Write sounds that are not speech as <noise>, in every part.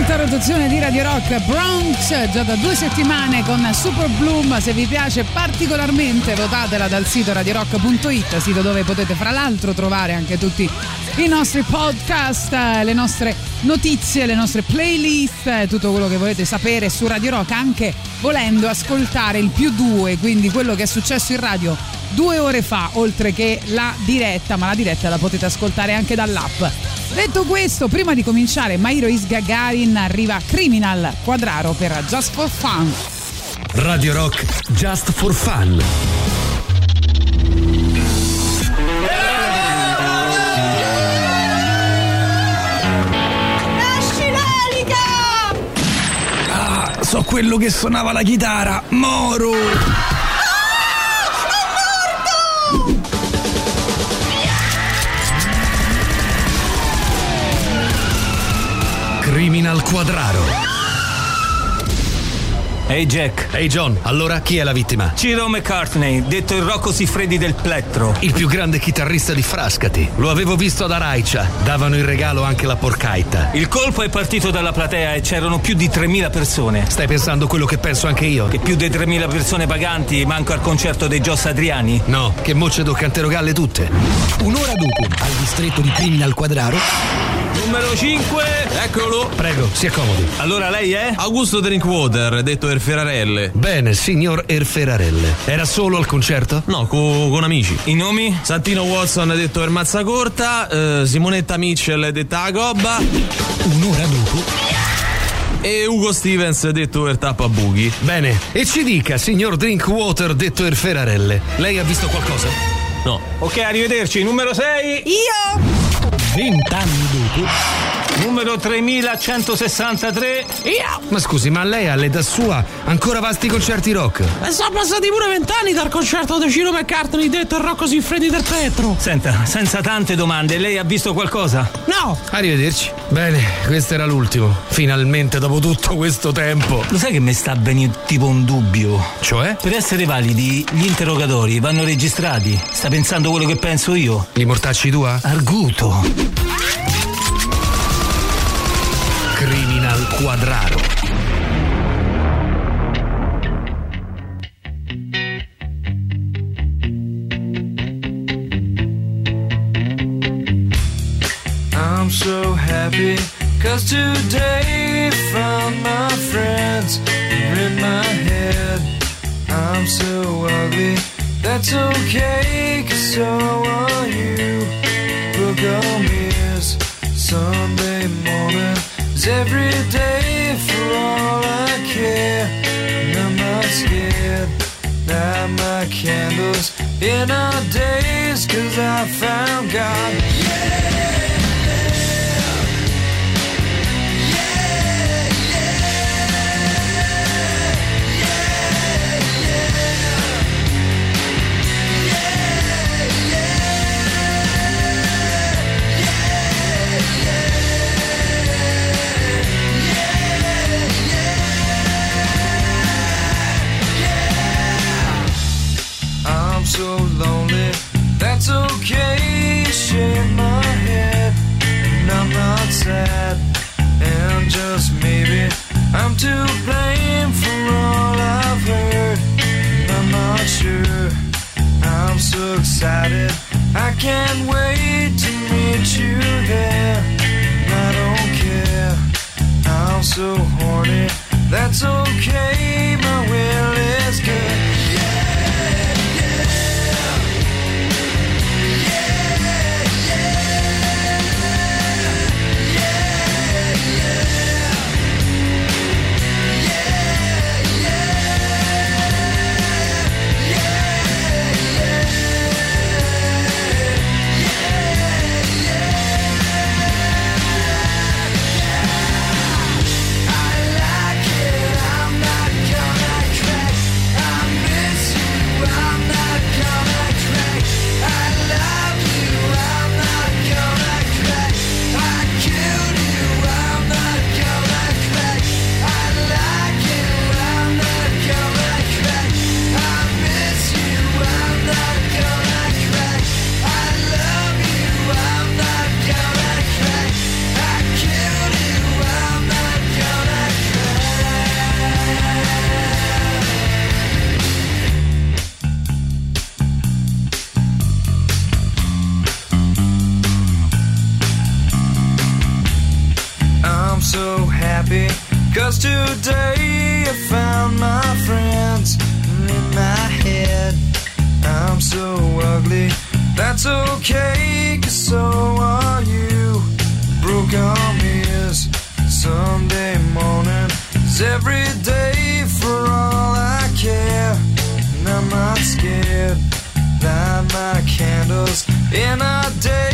Nell'alta rotazione di Radio Rock Bronx, già da due settimane con Super Bloom. Se vi piace particolarmente, votatela dal sito radiorock.it, sito dove potete fra l'altro trovare anche tutti i nostri podcast, le nostre notizie, le nostre playlist, tutto quello che volete sapere su Radio Rock, anche volendo ascoltare il più due, quindi quello che è successo in radio due ore fa, oltre che la diretta, ma la diretta la potete ascoltare anche dall'app. Detto questo, prima di cominciare, Mairo Is Gagarin arriva Criminal Quadraro per Just for Fun. Radio Rock Just for Fun. Ah, so quello che suonava la chitarra, Moro! Criminal Quadraro. Ehi Jack, Ehi John, allora chi è la vittima? Ciro McCartney, detto il Rocco Siffredi del plettro. Il più grande chitarrista di Frascati. Lo avevo visto ad Araicia. Davano in regalo anche la porcaita. Il colpo è partito dalla platea e c'erano più di 3.000 persone. Stai pensando quello che penso anche io? Che più di 3.000 persone paganti manco al concerto dei Gios Adriani? No, che mocce do canterogalle tutte. Un'ora dopo, al distretto di Criminal Quadraro, Numero 5, eccolo. Prego, si accomodi. Allora lei è? Augusto Drinkwater, detto Erferarelle. Bene, signor Erferarelle. Era solo al concerto? No, co- con amici. I nomi? Santino Watson, detto Ermazzacorta. Eh, Simonetta Mitchell, detta la Gobba. un'ora dopo, E Ugo Stevens, detto Ertappa Bughi. Bene, e ci dica, signor Drinkwater, detto Erferarelle. Lei ha visto qualcosa? No. Ok, arrivederci. Numero 6, Io! Vent'anni dopo, numero 3163. Ma scusi, ma lei all'età sua ancora va a sti concerti rock? E sono passati pure vent'anni dal concerto di Ciro McCartney detto il Rocco Siffredi del Petro. Senta, senza tante domande, lei ha visto qualcosa? No, Arrivederci. Bene, questo era l'ultimo. Finalmente, dopo tutto questo tempo. Lo sai che mi sta venendo tipo un dubbio? Cioè? Per essere validi, gli interrogatori vanno registrati. Sta pensando quello che penso io? Li mortacci tua? Arguto. Criminal Quadraro. I'm so happy cause today found my friends are in my head. I'm so ugly, that's okay cause so are you. Book on Sunday morning is every day for all I care. And I'm not scared, light my candles in our days cause I found God. I'm to blame for all I've heard. I'm not sure. I'm so excited. I can't wait to meet you there. I don't care. I'm so horny. That's okay. Today I found my friends in my head. I'm so ugly, that's okay, cause so are you. Broken is Sunday morning, is every day for all I care. And I'm not scared, light my candles in a days,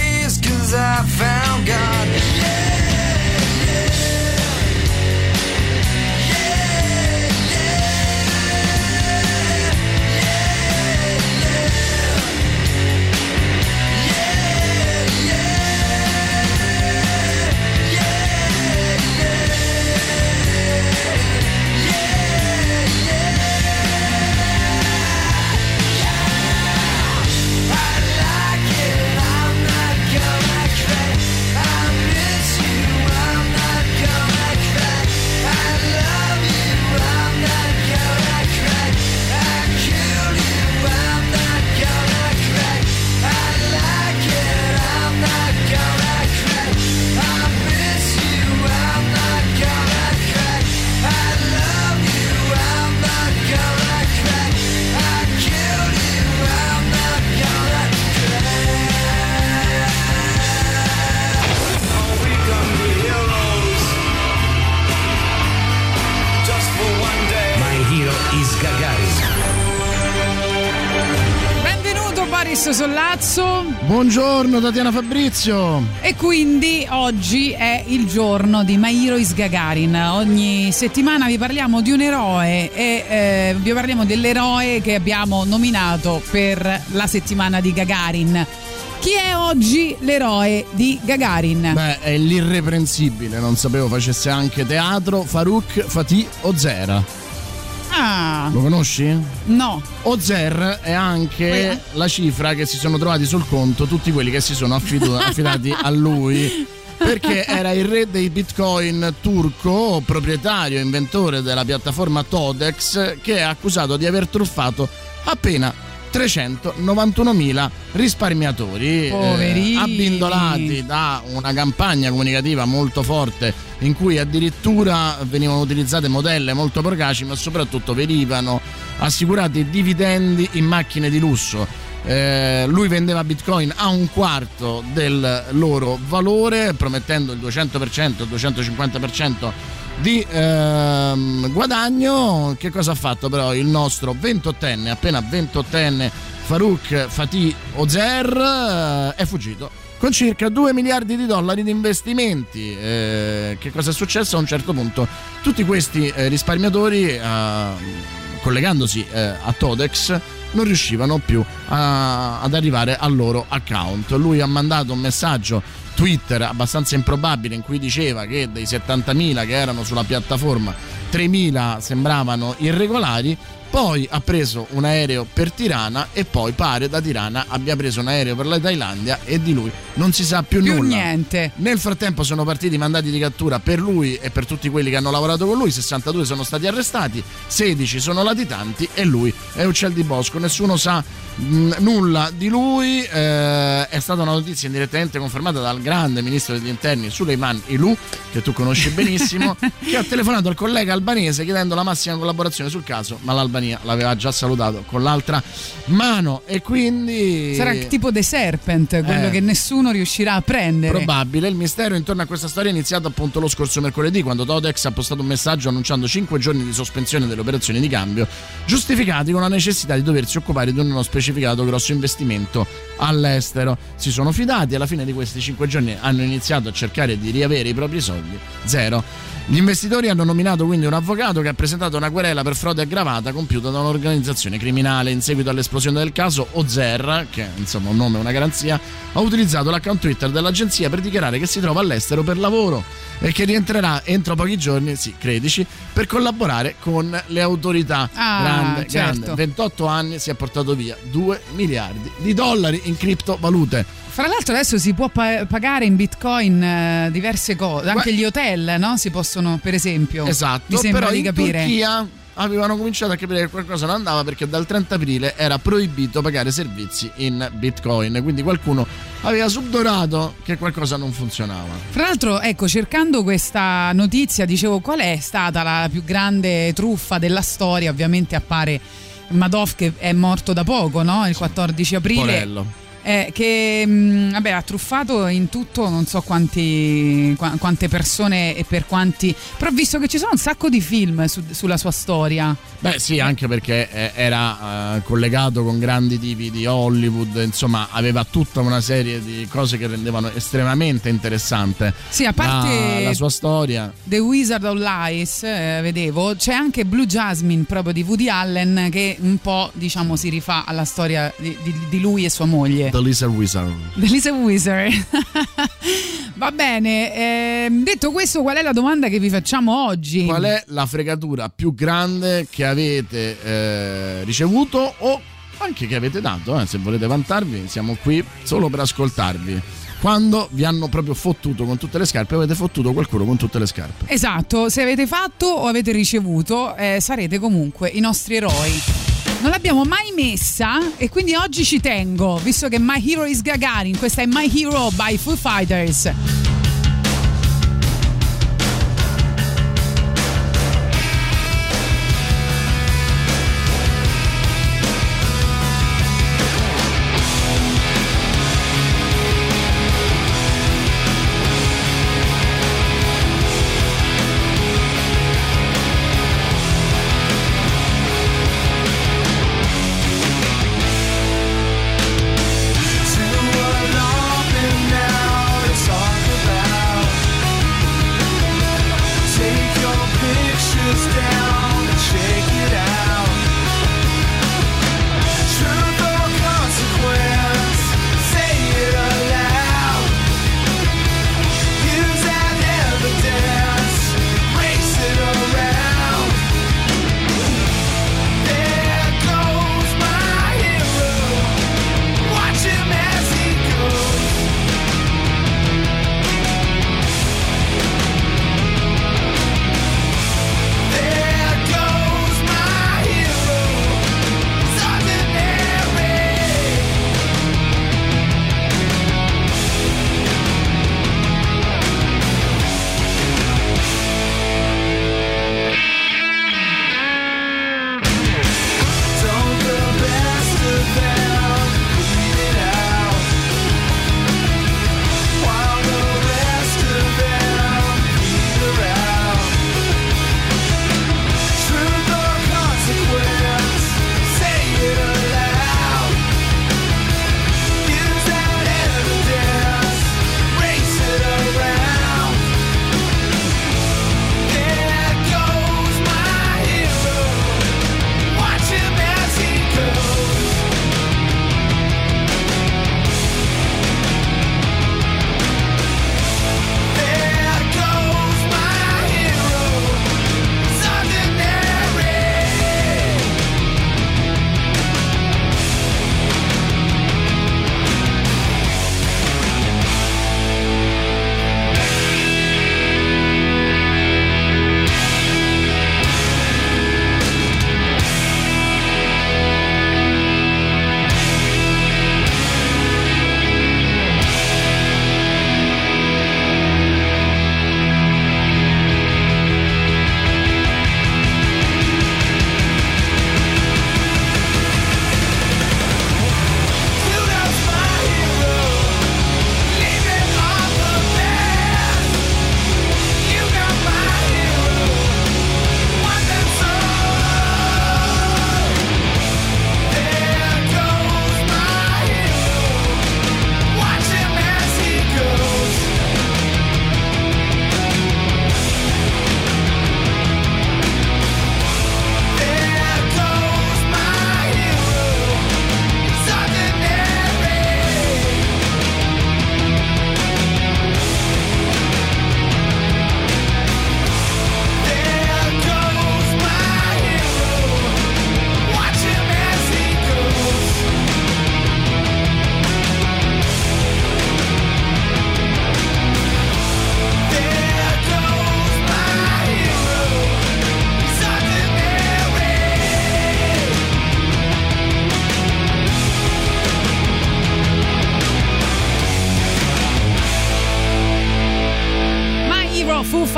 Boris Sollazzo. Buongiorno Tatiana Fabrizio. E quindi oggi è il giorno di My Hero is Gagarin. Ogni settimana vi parliamo di un eroe e eh, vi parliamo dell'eroe che abbiamo nominato per la settimana di Gagarin. Chi è oggi l'eroe di Gagarin? Beh, è l'irreprensibile, non sapevo facesse anche teatro, Farouk Fatih Ozer. Ah, Lo conosci? no. Ozer è anche Beh. la cifra che si sono trovati sul conto tutti quelli che si sono affidu- <laughs> affidati a lui. Perché era il re dei bitcoin turco, proprietario e inventore della piattaforma Todex, che è accusato di aver truffato appena 391.000 risparmiatori eh, abbindolati da una campagna comunicativa molto forte in cui addirittura venivano utilizzate modelle molto procaci ma soprattutto venivano assicurati dividendi in macchine di lusso. Eh, lui vendeva bitcoin a un quarto del loro valore promettendo il 200% il 250% di ehm, guadagno. Che cosa ha fatto però il nostro 28enne, appena 28enne Farouk Fatih Ozer? eh, è fuggito con circa 2 miliardi di dollari di investimenti. Eh, che cosa è successo? A un certo punto tutti questi eh, risparmiatori, eh, collegandosi a Todex, non riuscivano più a- ad arrivare al loro account. Lui ha mandato un messaggio Twitter abbastanza improbabile in cui diceva che dei 70.000 che erano sulla piattaforma 3.000 sembravano irregolari poi ha preso un aereo per Tirana e poi pare da Tirana abbia preso un aereo per la Thailandia e di lui non si sa più, Più nulla. niente. Nel frattempo sono partiti i mandati di cattura per lui e per tutti quelli che hanno lavorato con lui, 62 sono stati arrestati, 16 sono latitanti e lui è uccel di bosco, nessuno sa mh, nulla di lui, eh, è stata una notizia indirettamente confermata dal grande ministro degli interni Suleiman Ilou, che tu conosci benissimo, <laughs> che ha telefonato al collega albanese chiedendo la massima collaborazione sul caso, ma l'Albania l'aveva già salutato con l'altra mano e quindi... Sarà tipo The Serpent, quello Eh. che nessuno riuscirà a prendere. Probabile, il mistero intorno a questa storia è iniziato appunto lo scorso mercoledì quando Todex ha postato un messaggio annunciando 5 giorni di sospensione delle operazioni di cambio, giustificati con la necessità di doversi occupare di uno specificato grosso investimento all'estero. Si sono fidati alla fine di questi 5 giorni hanno iniziato a cercare di riavere i propri soldi. Zero. Gli investitori hanno nominato quindi un avvocato che ha presentato una querela per frode aggravata compiuta da un'organizzazione criminale. In seguito all'esplosione del caso, Ozer, che è insomma un nome e una garanzia, ha utilizzato l'account Twitter dell'agenzia per dichiarare che si trova all'estero per lavoro e che rientrerà entro pochi giorni, sì, credici, per collaborare con le autorità. Ah, grande, certo. grande. 28 anni si è portato via 2 miliardi di dollari in criptovalute. Fra l'altro adesso si può pa- pagare in bitcoin eh, diverse cose, anche Beh. gli hotel, no? Si possono, per esempio. Esatto, Mi sembra però di in capire. Turchia avevano cominciato a capire che qualcosa non andava perché dal 30 aprile era proibito pagare servizi in bitcoin, quindi qualcuno aveva subdorato che qualcosa non funzionava. Fra l'altro, ecco, cercando questa notizia, dicevo qual è stata la più grande truffa della storia, ovviamente appare Madoff che è morto da poco, no? Il 14 aprile. Porello. Eh, che mh, vabbè, ha truffato in tutto non so quanti, qua- quante persone e per quanti. Però visto che ci sono un sacco di film su- sulla sua storia. Beh sì, anche perché eh, era eh, collegato con grandi tipi di Hollywood, insomma aveva tutta una serie di cose che rendevano estremamente interessante Sì, a parte la, la sua storia. The Wizard of Lies, eh, vedevo, c'è anche Blue Jasmine proprio di Woody Allen che un po' diciamo si rifà alla storia di, di- di lui e sua moglie. The Lizard Wizard. The Lisa Wizard. <laughs> Va bene, ehm, detto questo, qual è la domanda che vi facciamo oggi? Qual è la fregatura più grande che avete eh, ricevuto o anche che avete dato? eh, se volete vantarvi, siamo qui solo per ascoltarvi. Quando vi hanno proprio fottuto con tutte le scarpe, avete fottuto qualcuno con tutte le scarpe. Esatto, se avete fatto o avete ricevuto, eh, sarete comunque i nostri eroi. Non l'abbiamo mai messa e quindi oggi ci tengo, visto che My Hero is Gagarin, questa è My Hero by Foo Fighters.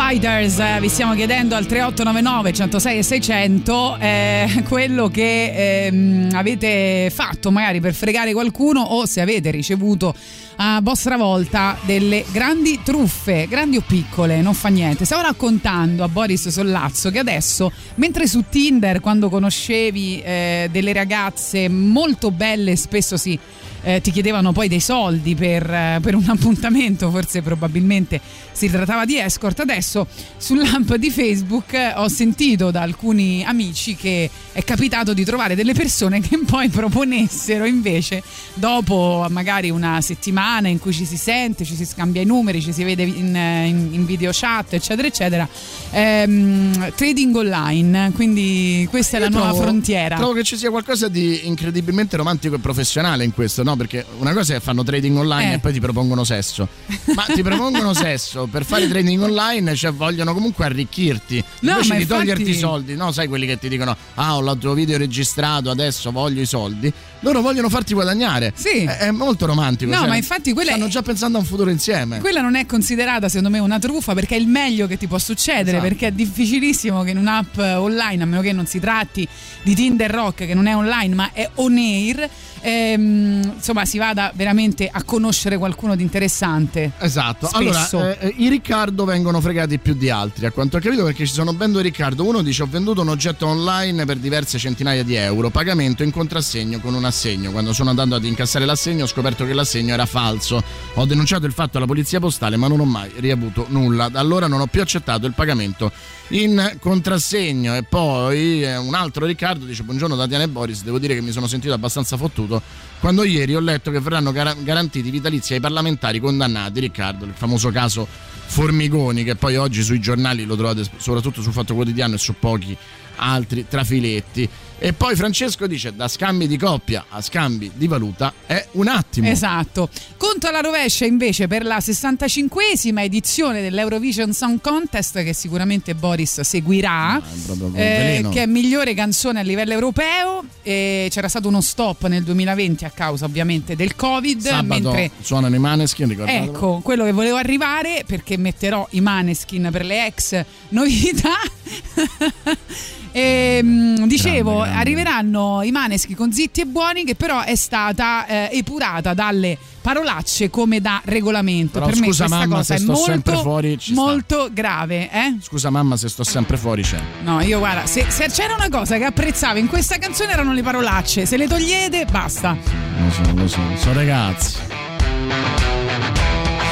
Fighters, eh, vi stiamo chiedendo al 3899 106 e 600 eh, quello che ehm, avete fatto magari per fregare qualcuno o se avete ricevuto a vostra volta delle grandi truffe, grandi o piccole, non fa niente. Stavo raccontando a Boris Sollazzo che adesso, mentre su Tinder quando conoscevi eh, delle ragazze molto belle, spesso si eh, ti chiedevano poi dei soldi per, eh, per, un <laughs> appuntamento, forse probabilmente si trattava di escort. Adesso sull'app di Facebook eh, ho sentito da alcuni amici che è capitato di trovare delle persone che <laughs> poi proponessero invece, dopo magari una settimana in cui ci si sente, ci si scambia i numeri, ci si vede in, in, in video chat, eccetera, eccetera, ehm, trading online. Quindi questa è Io la trovo, nuova frontiera. Trovo che ci sia qualcosa di incredibilmente romantico e professionale in questo, no? Perché una cosa è che fanno trading online Eh. e poi ti propongono sesso. Ma ti propongono <laughs> sesso per fare trading online, cioè vogliono comunque arricchirti. No, Invece di infatti- toglierti i soldi, no? Sai quelli che ti dicono: Ah, ho il tuo video registrato, adesso voglio i soldi. Loro vogliono farti guadagnare. Sì. È, è molto romantico. No, cioè, ma infatti quella stanno è- già pensando a un futuro insieme. Quella non è considerata secondo me una truffa perché è il meglio che ti può succedere Esatto. perché è difficilissimo che in un'app online, a meno che non si tratti di Tinder Rock che non è online ma è on air, ehm, insomma si vada veramente a conoscere qualcuno di interessante. Esatto, Spesso. allora eh, i Riccardo vengono fregati più di altri, a quanto ho capito, perché ci sono ben due Riccardo. Uno dice: Ho venduto un oggetto online per diverse centinaia di euro, pagamento in contrassegno con un assegno. Quando sono andato ad incassare l'assegno, ho scoperto che l'assegno era falso. Ho denunciato il fatto alla polizia postale, ma non ho mai riavuto nulla. Da allora non ho più accettato il pagamento in contrassegno. E poi eh, un altro Riccardo dice: Buongiorno Tatiana e Boris, devo dire che mi sono sentito abbastanza fottuto quando ieri ho letto che verranno gar- garantiti vitalizi ai parlamentari condannati. Riccardo, il famoso caso Formigoni, che poi oggi sui giornali lo trovate soprattutto sul Fatto Quotidiano e su pochi altri trafiletti. E poi Francesco dice: da scambi di coppia a scambi di valuta è un attimo. Esatto. Conto alla rovescia invece per la 65esima edizione dell'Eurovision Song Contest che sicuramente Boris seguirà. Ah, è eh, che è migliore canzone a livello europeo. E c'era stato uno stop nel 2020 a causa ovviamente del Covid. Sabato mentre suonano i Maneskin, ricordatelo. Ecco, quello che volevo arrivare perché metterò i maneskin per le ex novità. <laughs> E, mm, dicevo. Arriveranno i maneschi con zitti e buoni, che però è stata eh, epurata dalle parolacce come da regolamento. Però per me scusa, questa mamma, cosa se è sto sempre molto, fuori, ci sta. molto grave. Eh? Scusa mamma se sto sempre fuori c'è. No, io guarda, se, se c'era una cosa che apprezzavo in questa canzone erano le parolacce. Se le togliete, basta. Lo so, lo so, sono ragazzi.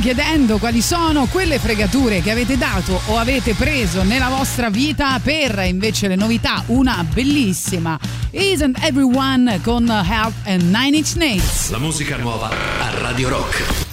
chiedendo quali sono quelle fregature che avete dato o avete preso nella vostra vita per invece le novità. Una bellissima Isn't Everyone con Help and Nine Inch Nails. La musica nuova a Radio Rock.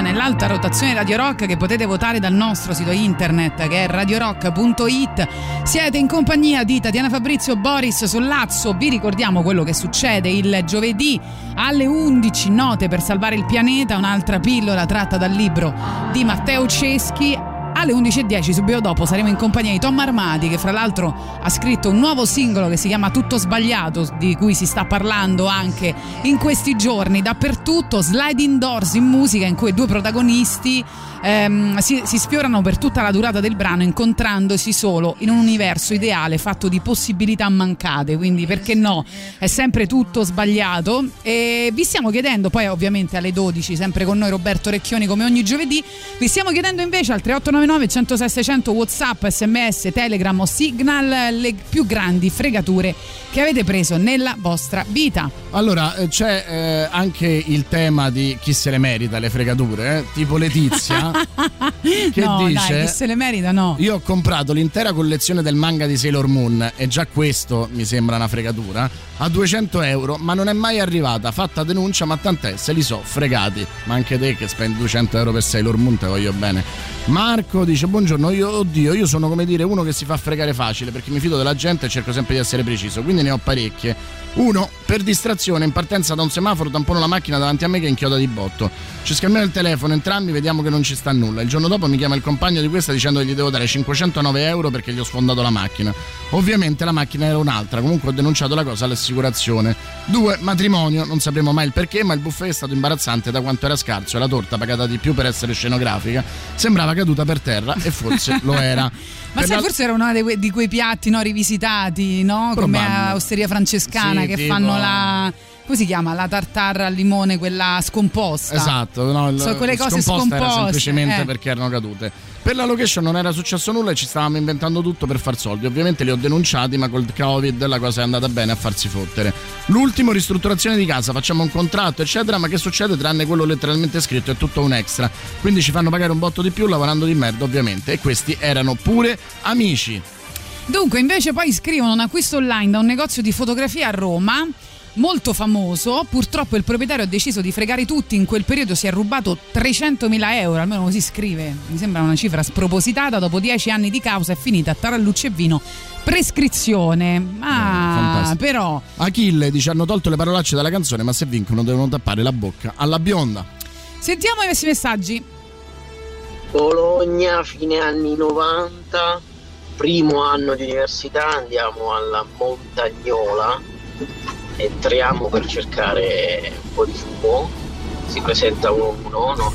Nell'alta rotazione Radio Rock che potete votare dal nostro sito internet che è radiorock.it. Siete in compagnia di Tatiana Fabrizio Boris Sollazzo. Vi ricordiamo quello che succede il giovedì alle 11 note per salvare il pianeta, un'altra pillola tratta dal libro di Matteo Ceschi Alle 11.10 subito dopo saremo in compagnia di Tom Armati che fra l'altro ha scritto un nuovo singolo che si chiama Tutto Sbagliato di cui si sta parlando anche in questi giorni. Dappertutto, Sliding Doors in musica in cui due protagonisti ehm, si, si, sfiorano per tutta la durata del brano incontrandosi solo in un universo ideale fatto di possibilità mancate, quindi perché no? È sempre tutto sbagliato. E vi stiamo chiedendo poi ovviamente alle 12 sempre con noi Roberto Recchioni come ogni giovedì, vi stiamo chiedendo invece al 3899 106 600 Whatsapp, SMS, Telegram o Signal le più grandi fregature che avete preso nella vostra vita. Allora, eh, c'è eh, anche il tema di chi se le merita le fregature, eh? tipo Letizia <laughs> che no, dice dai, chi se le merita no. Io ho comprato l'intera collezione del manga di Sailor Moon e già questo mi sembra una fregatura a 200 euro, ma non è mai arrivata. Fatta denuncia, ma tant'è, se li so, fregati. Ma anche te che spendi 200 euro per Sailor Moon, te voglio bene. Marco dice: Buongiorno, io, oddio, io sono come dire uno che si fa fregare facile perché mi fido della gente e cerco sempre di essere preciso, quindi ne ho parecchie. Uno, per distrazione, in partenza da un semaforo, tampono la macchina davanti a me che inchioda di botto. Ci scambiamo il telefono, entrambi vediamo che non ci sta nulla. Il giorno dopo mi chiama il compagno di questa dicendo che gli devo dare 509 euro perché gli ho sfondato la macchina. Ovviamente la macchina era un'altra, comunque ho denunciato la cosa all'assicurazione. Due, matrimonio, non sapremo mai il perché, ma il buffet è stato imbarazzante da quanto era scarso e la torta pagata di più per essere scenografica sembrava caduta per terra e forse lo era. <laughs> Ma sai, la- forse era uno di quei, piatti no, rivisitati, no? come a Osteria Francescana Sì, che tipo- fanno la. Come si chiama? La tartare al limone, quella scomposta. Esatto, no, Sono quelle cose scomposta era scomposte, semplicemente eh. perché erano cadute. Per la location non era successo nulla e ci stavamo inventando tutto per far soldi. Ovviamente li ho denunciati, ma col Covid la cosa è andata bene a farsi fottere. L'ultimo, ristrutturazione di casa, facciamo un contratto, eccetera, ma che succede tranne quello letteralmente scritto? È tutto un extra. Quindi ci fanno pagare un botto di più lavorando di merda, ovviamente. E questi erano pure amici. Dunque, invece, poi scrivono un acquisto online da un negozio di fotografia a Roma. Molto famoso, purtroppo il proprietario ha deciso di fregare tutti. In quel periodo si è rubato 300.000 euro, almeno così scrive. Mi sembra una cifra spropositata. Dopo dieci anni di causa è finita a tarallucce e vino. Prescrizione. Ah, fantastico. però. Achille dice hanno tolto le parolacce dalla canzone, ma se vincono devono tappare la bocca alla bionda. Sentiamo i questi messaggi. Bologna, fine anni 90, primo anno di università, andiamo alla Montagnola, entriamo per cercare un po' di fumo, si presenta uno no,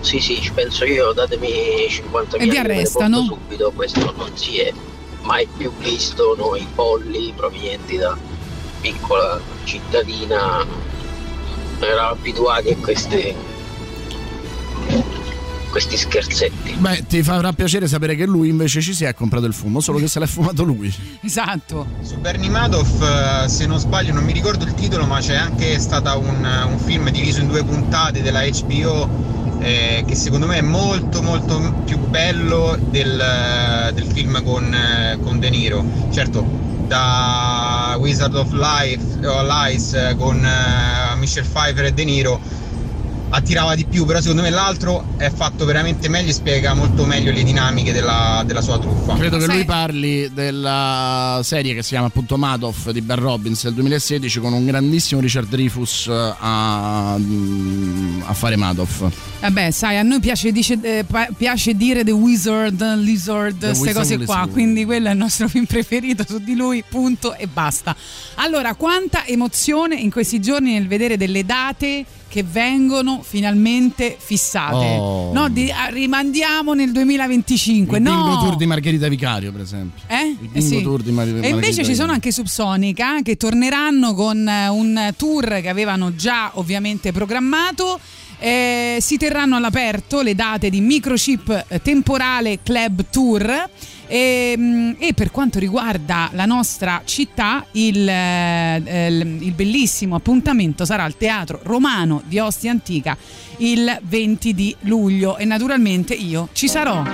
sì sì, ci penso io, datemi 50 E vi arrestano? subito, questo non si è mai più visto, noi polli provenienti da piccola cittadina, eravamo abituati a queste questi scherzetti. Beh, ti farà piacere sapere che lui invece ci si è comprato il fumo, solo che se l'è fumato lui. <laughs> Esatto. Su Bernie Madoff, eh, se non sbaglio, non mi ricordo il titolo, ma c'è anche stato un, un film diviso in due puntate della HBO eh, che secondo me è molto molto più bello del, eh, del film con, eh, con De Niro. Certo, da Wizard of Life o Lies con eh, Michelle Pfeiffer e De Niro attirava di più, però secondo me l'altro è fatto veramente meglio e spiega molto meglio le dinamiche della, della sua truffa. Credo che lui parli della serie che si chiama appunto Madoff di Ben Robbins del 2016 con un grandissimo Richard Dreyfus eh, a, mm, a fare Madoff. Vabbè, sai, a noi piace, dice- eh, piace dire The Wizard, Lizard, queste cose qua, Lizard. quindi quello è il nostro film preferito su di lui, punto e basta. Allora, quanta emozione in questi giorni nel vedere delle date che vengono finalmente fissate. Oh. No, di- ah, rimandiamo nel 2025. Il no. bingo tour di Margherita Vicario, per esempio. Eh? Il Eh bingo sì. tour di Mar- E Margherita invece ci sono anche Subsonica che torneranno con eh, un tour che avevano già ovviamente programmato. Eh, si terranno all'aperto le date di Microchip eh, Temporale Club Tour. E, mm, e per quanto riguarda la nostra città, il, eh, il- il bellissimo appuntamento sarà al Teatro Romano di Ostia Antica il 20 di luglio e naturalmente io ci sarò.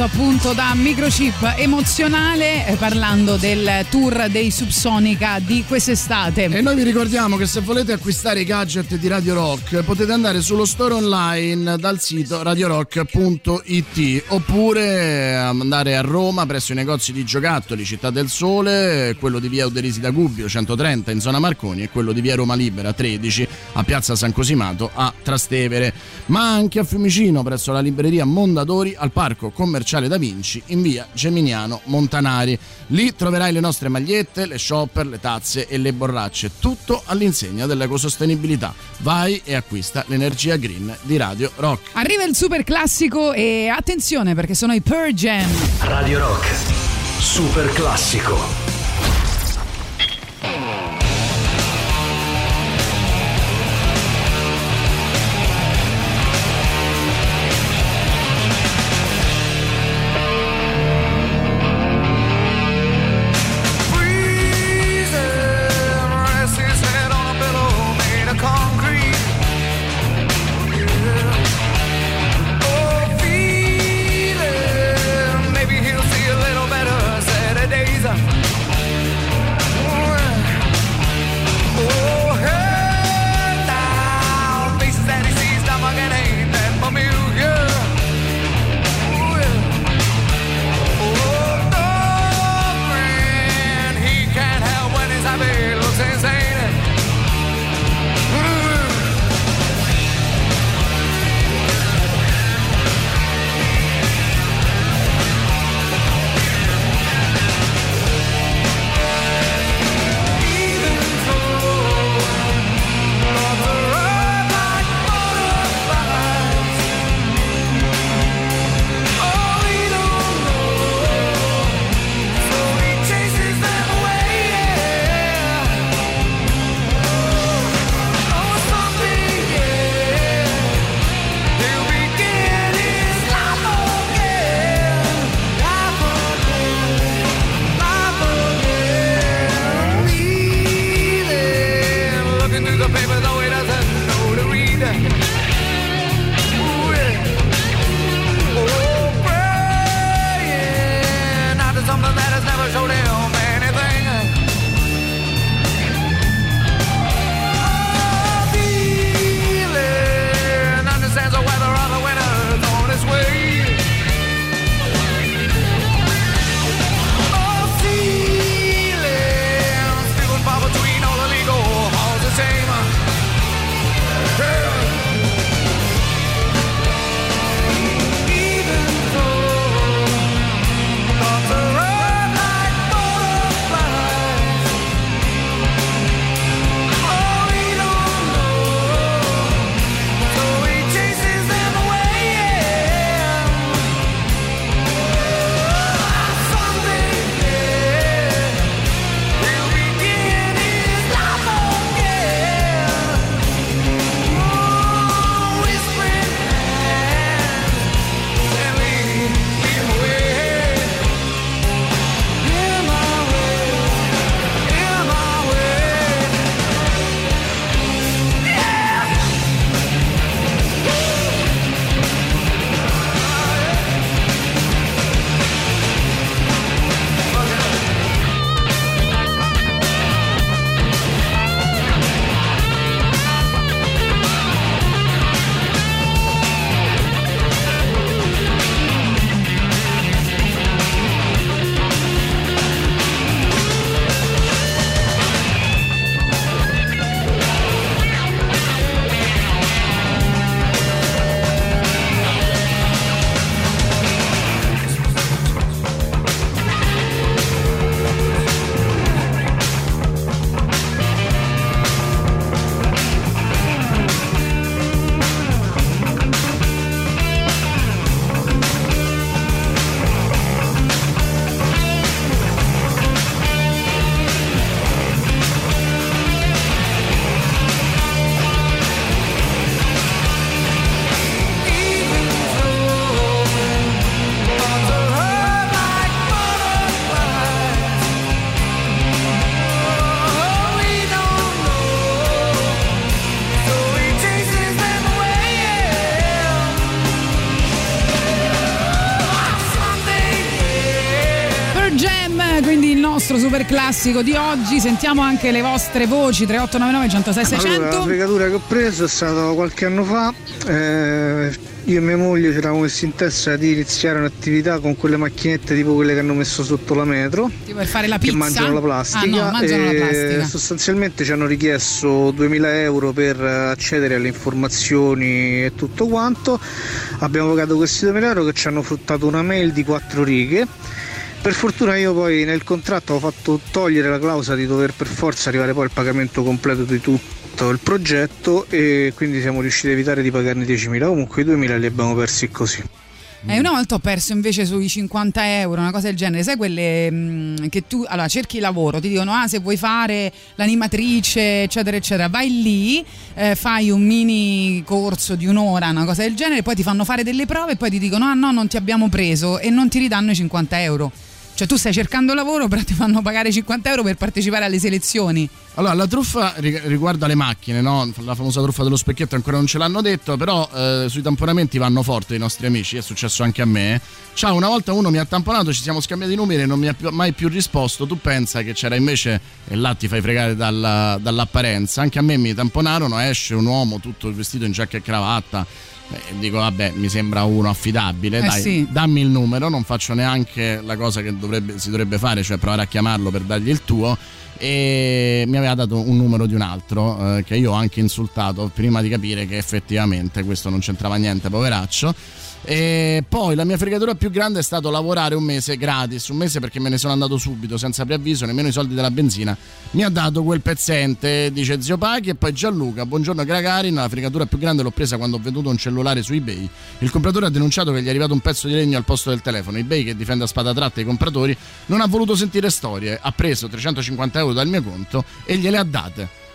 Tratto appunto da microchip emozionale, eh, parlando del tour dei Subsonica di quest'estate. E noi vi ricordiamo che se volete acquistare i gadget di Radio Rock potete andare sullo store online dal sito radiorock.it oppure andare a Roma presso i negozi di giocattoli Città del Sole, quello di via Uderisi da Gubbio 130 in zona Marconi e quello di via Roma Libera 13 a piazza San Cosimato a Trastevere, ma anche a Fiumicino presso la libreria Mondadori al parco commerciale Da Vinci in via Geminiano Montanari. Lì troverai le nostre magliette, le shopper, le tazze e le borracce, tutto all'insegna dell'ecosostenibilità. Vai e acquista l'energia green di Radio Rock. Arriva il super classico e attenzione perché sono i Pearl Jam. Radio Rock, super classico. Super classico di oggi. Sentiamo anche le vostre voci 3899 106 600. Allora, la fregatura che ho preso è stata qualche anno fa. eh, io e mia moglie ci eravamo messi in testa di iniziare un'attività con quelle macchinette tipo quelle che hanno messo sotto la metro. Tipo per fare la Che pizza. mangiano la plastica, Ah, no, mangiano la plastica. sostanzialmente ci hanno richiesto 2000 euro per accedere alle informazioni e tutto quanto. Abbiamo pagato questi 2000 euro che ci hanno fruttato una mail di quattro righe. Per fortuna io poi nel contratto ho fatto togliere la clausola di dover per forza arrivare poi al pagamento completo di tutto il progetto e quindi siamo riusciti a evitare di pagarne 10.000. Comunque i 2.000 li abbiamo persi così. E una volta ho perso invece sui 50 euro, una cosa del genere. Sai quelle mh, che tu allora cerchi lavoro, ti dicono: Ah, se vuoi fare l'animatrice, eccetera, eccetera, vai lì, eh, fai un mini corso di un'ora, una cosa del genere, poi ti fanno fare delle prove e poi ti dicono: Ah, no, non ti abbiamo preso e non ti ridanno i 50 euro. Cioè, tu stai cercando lavoro, però ti fanno pagare 50 euro per partecipare alle selezioni. Allora, la truffa ri- riguarda le macchine, no? La famosa truffa dello specchietto ancora non ce l'hanno detto, però eh, sui tamponamenti vanno forte i nostri amici, è successo anche a me. Ciao, una volta uno mi ha tamponato, ci siamo scambiati i numeri e non mi ha più- mai più risposto. Tu pensa che c'era invece, e là ti fai fregare dalla- dall'apparenza, anche a me mi tamponarono, esce un uomo tutto vestito in giacca e cravatta. E dico, vabbè, mi sembra uno affidabile, Eh dai, sì. dammi il numero, non faccio neanche la cosa che dovrebbe- si dovrebbe fare, cioè provare a chiamarlo per dargli il tuo. E mi aveva dato un numero di un altro eh, che io ho anche insultato prima di capire che effettivamente questo non c'entrava niente, poveraccio. E poi la mia fregatura più grande è stato lavorare un mese gratis, un mese perché me ne sono andato subito, senza preavviso, nemmeno i soldi della benzina. Mi ha dato quel pezzente, dice zio Paghi e poi Gianluca. Buongiorno Gragarin, la fregatura più grande l'ho presa quando ho venduto un cellulare su eBay. Il compratore ha denunciato che gli è arrivato un pezzo di legno al posto del telefono. eBay, che difende a spada tratta i compratori, non ha voluto sentire storie. Ha preso 350 euro dal mio conto e gliele ha date.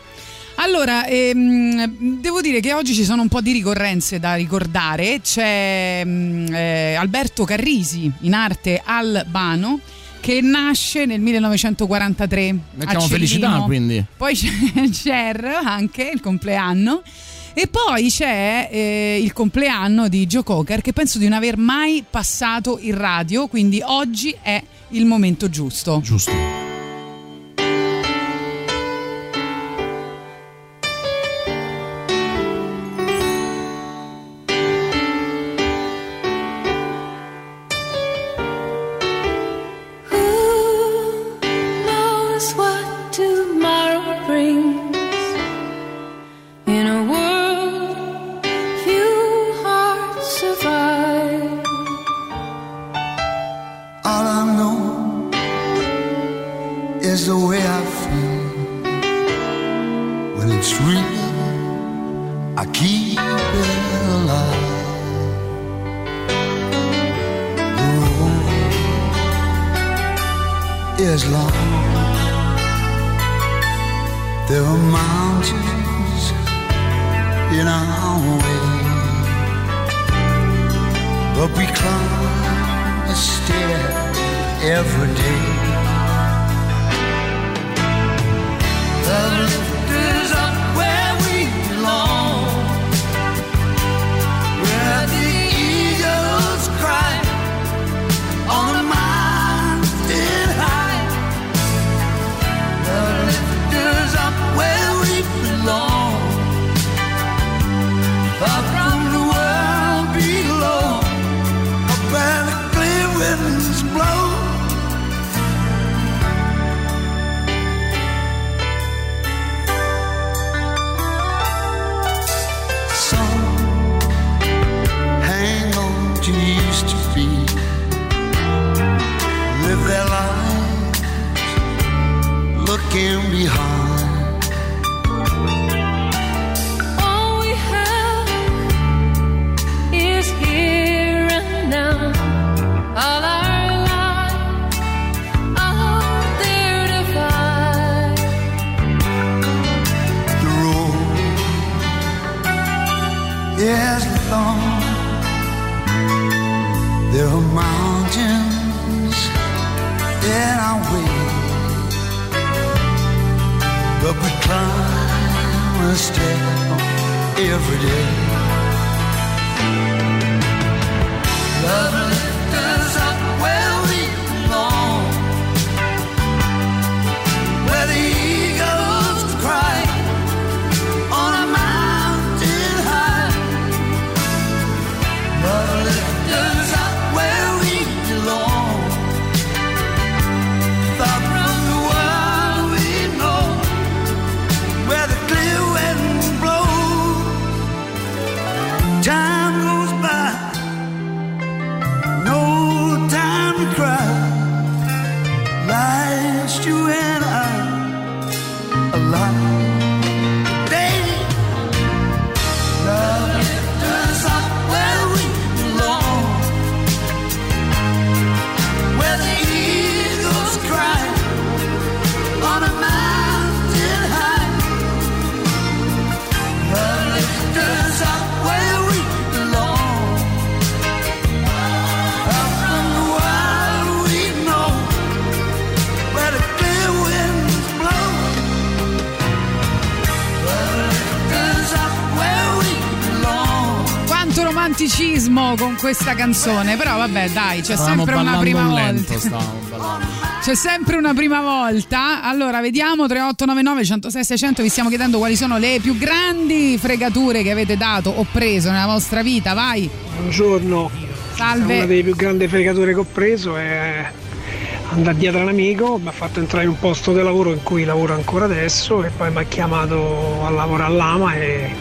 Allora, ehm, devo dire che oggi ci sono un po' di ricorrenze da ricordare. C'è mm, eh, Alberto Carrisi, in arte Albano, che nasce nel 1943. a Mettiamo felicità quindi. Poi c'è <laughs> Cher anche, il compleanno. E poi c'è eh, il compleanno di Joe Cocker che penso di non aver mai passato in radio, quindi oggi è il momento giusto. Giusto. Questa canzone, però vabbè dai, c'è Stavamo sempre una prima un volta. lento, ballando. C'è sempre una prima volta. Allora, vediamo 3899 106 600. Vi stiamo chiedendo quali sono le più grandi fregature che avete dato o preso nella vostra vita. Vai. Buongiorno. Salve. Una delle più grandi fregature che ho preso è andare dietro un amico, mi ha fatto entrare in un posto di lavoro in cui lavoro ancora adesso e poi mi ha chiamato a lavorare all'AMA e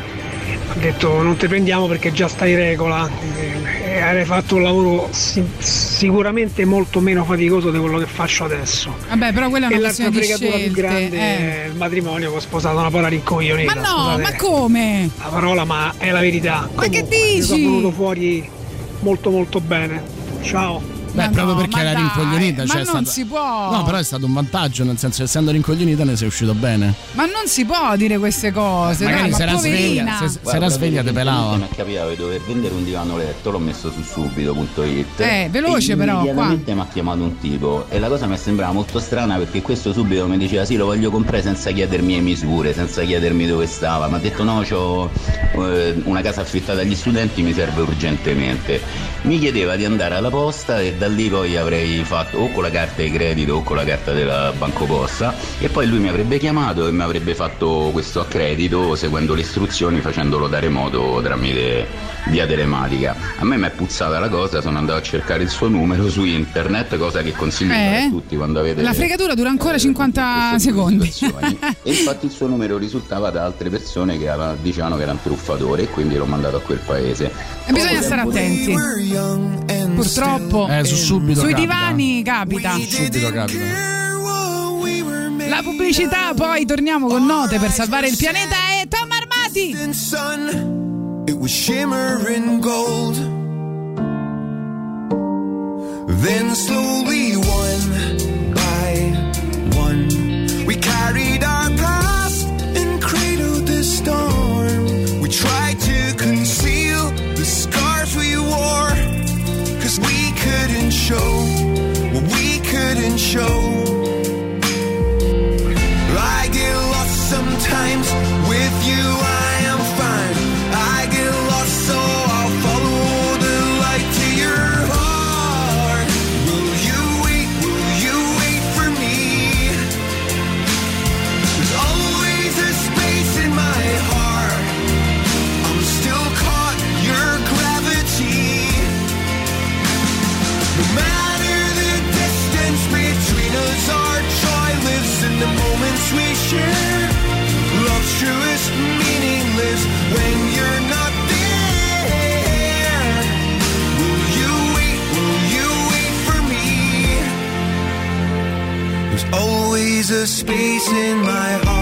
ha detto non ti prendiamo perché già stai in regola e avrei fatto un lavoro si- sicuramente molto meno faticoso di quello che faccio adesso. Vabbè, però quella è E una l'altra questione di fregatura più grande eh. è il matrimonio che ho sposato una parola rincoglionita. Ma no, scusate ma come? la parola, ma è la verità. Ma che Comunque, Sono dici? venuto fuori molto molto bene. Ciao. Beh, proprio perché ma era dai, rincoglionita. ma cioè, è non stato- si può. No, però è stato un vantaggio, nel senso che essendo rincoglionita ne sei uscito bene. Ma non si può dire queste cose. Magari dai, ma se era poverina. sveglia, se- se era sveglia te pelava. Mi capitava di dover vendere un divano letto, l'ho messo su subito.it. Eh, veloce e però, Immediatamente mi ha chiamato un tipo e la cosa mi sembrava molto strana perché questo subito mi diceva sì lo voglio comprare senza chiedermi le misure, senza chiedermi dove stava. Mi ha detto no, ho una casa affittata agli studenti, mi serve urgentemente. Mi chiedeva di andare alla posta e da lì poi avrei fatto o con la carta di credito o con la carta della Banco Posta e poi lui mi avrebbe chiamato e mi avrebbe fatto questo accredito seguendo le istruzioni facendolo da remoto tramite via telematica. A me mi è puzzata la cosa, sono andato a cercare il suo numero su internet, cosa che consiglio Eh? a tutti quando avete La fregatura dura ancora 50 secondi. <laughs> e infatti il suo numero risultava da altre persone che avevano- dicevano che era un truffatore e quindi l'ho mandato a quel paese. E bisogna stare attenti. Purtroppo. Eh, su subito Sui capita. divani capita. Subito capita. La pubblicità, poi torniamo con note per salvare il pianeta e Tom Armati. it was shimmering gold. Then slowly, one by one, we carried our show what we couldn't show. Space in my heart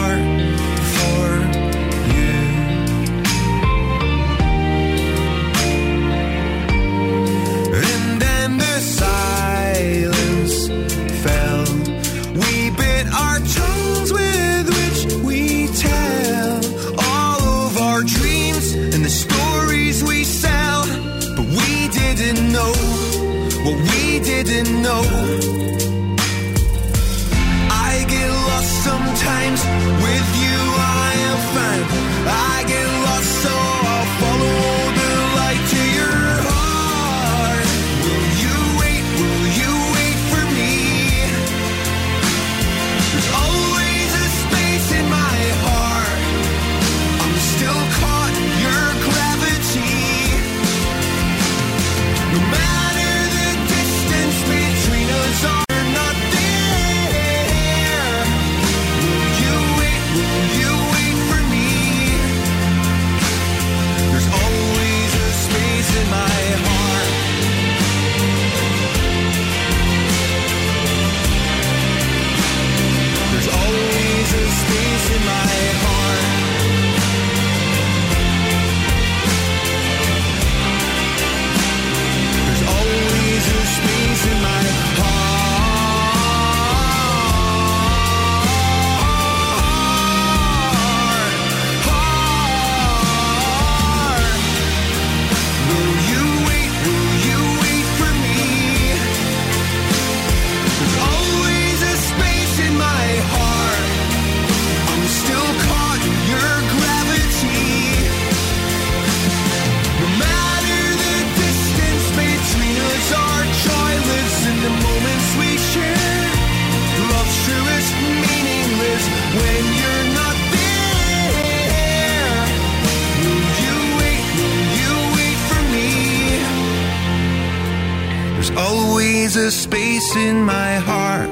is a space in my heart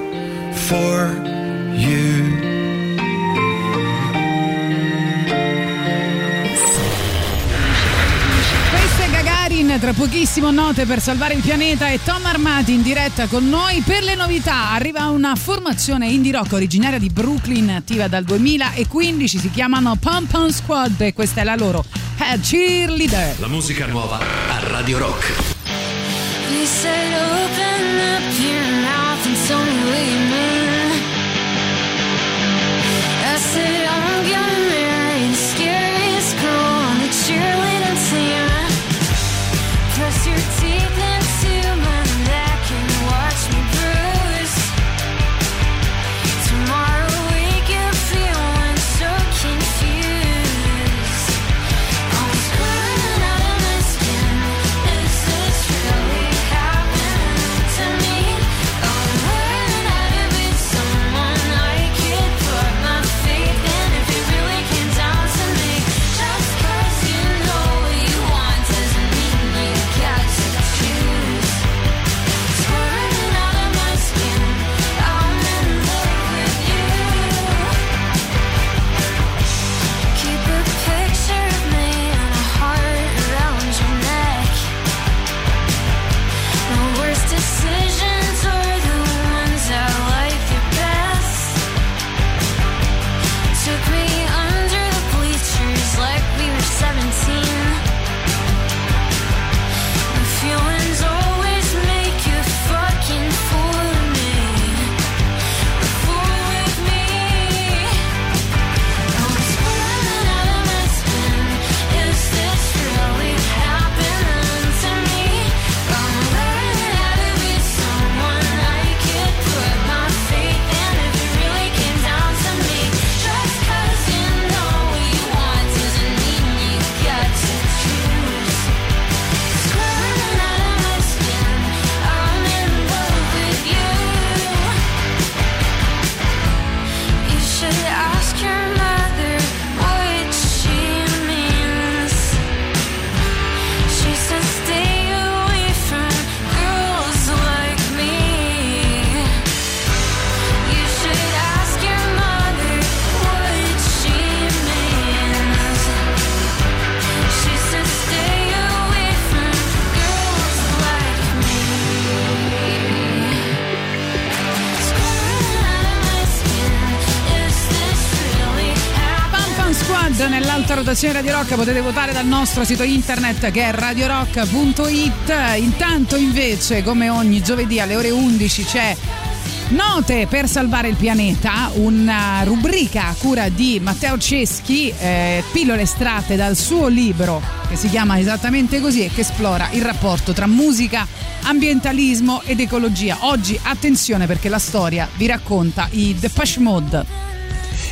for you. Questa è Gagarin, tra pochissimo note per salvare il pianeta e Tom Armati in diretta con noi per le novità. Arriva una formazione indie rock originaria di Brooklyn, attiva dal 2015, si chiamano Pom Pom Squad e questa è la loro Head Cheerleader. La musica nuova a Radio Rock. You said open up your mouth and tell me what you mean. Rotazione Radio Rock potete votare dal nostro sito internet che è radiorock.it intanto invece come ogni giovedì alle ore 11 c'è Note per salvare il pianeta, una rubrica a cura di Matteo Ceschi, eh, pillole estratte dal suo libro che si chiama esattamente così e che esplora il rapporto tra musica, ambientalismo ed ecologia. Oggi attenzione perché la storia vi racconta i Depeche Mode.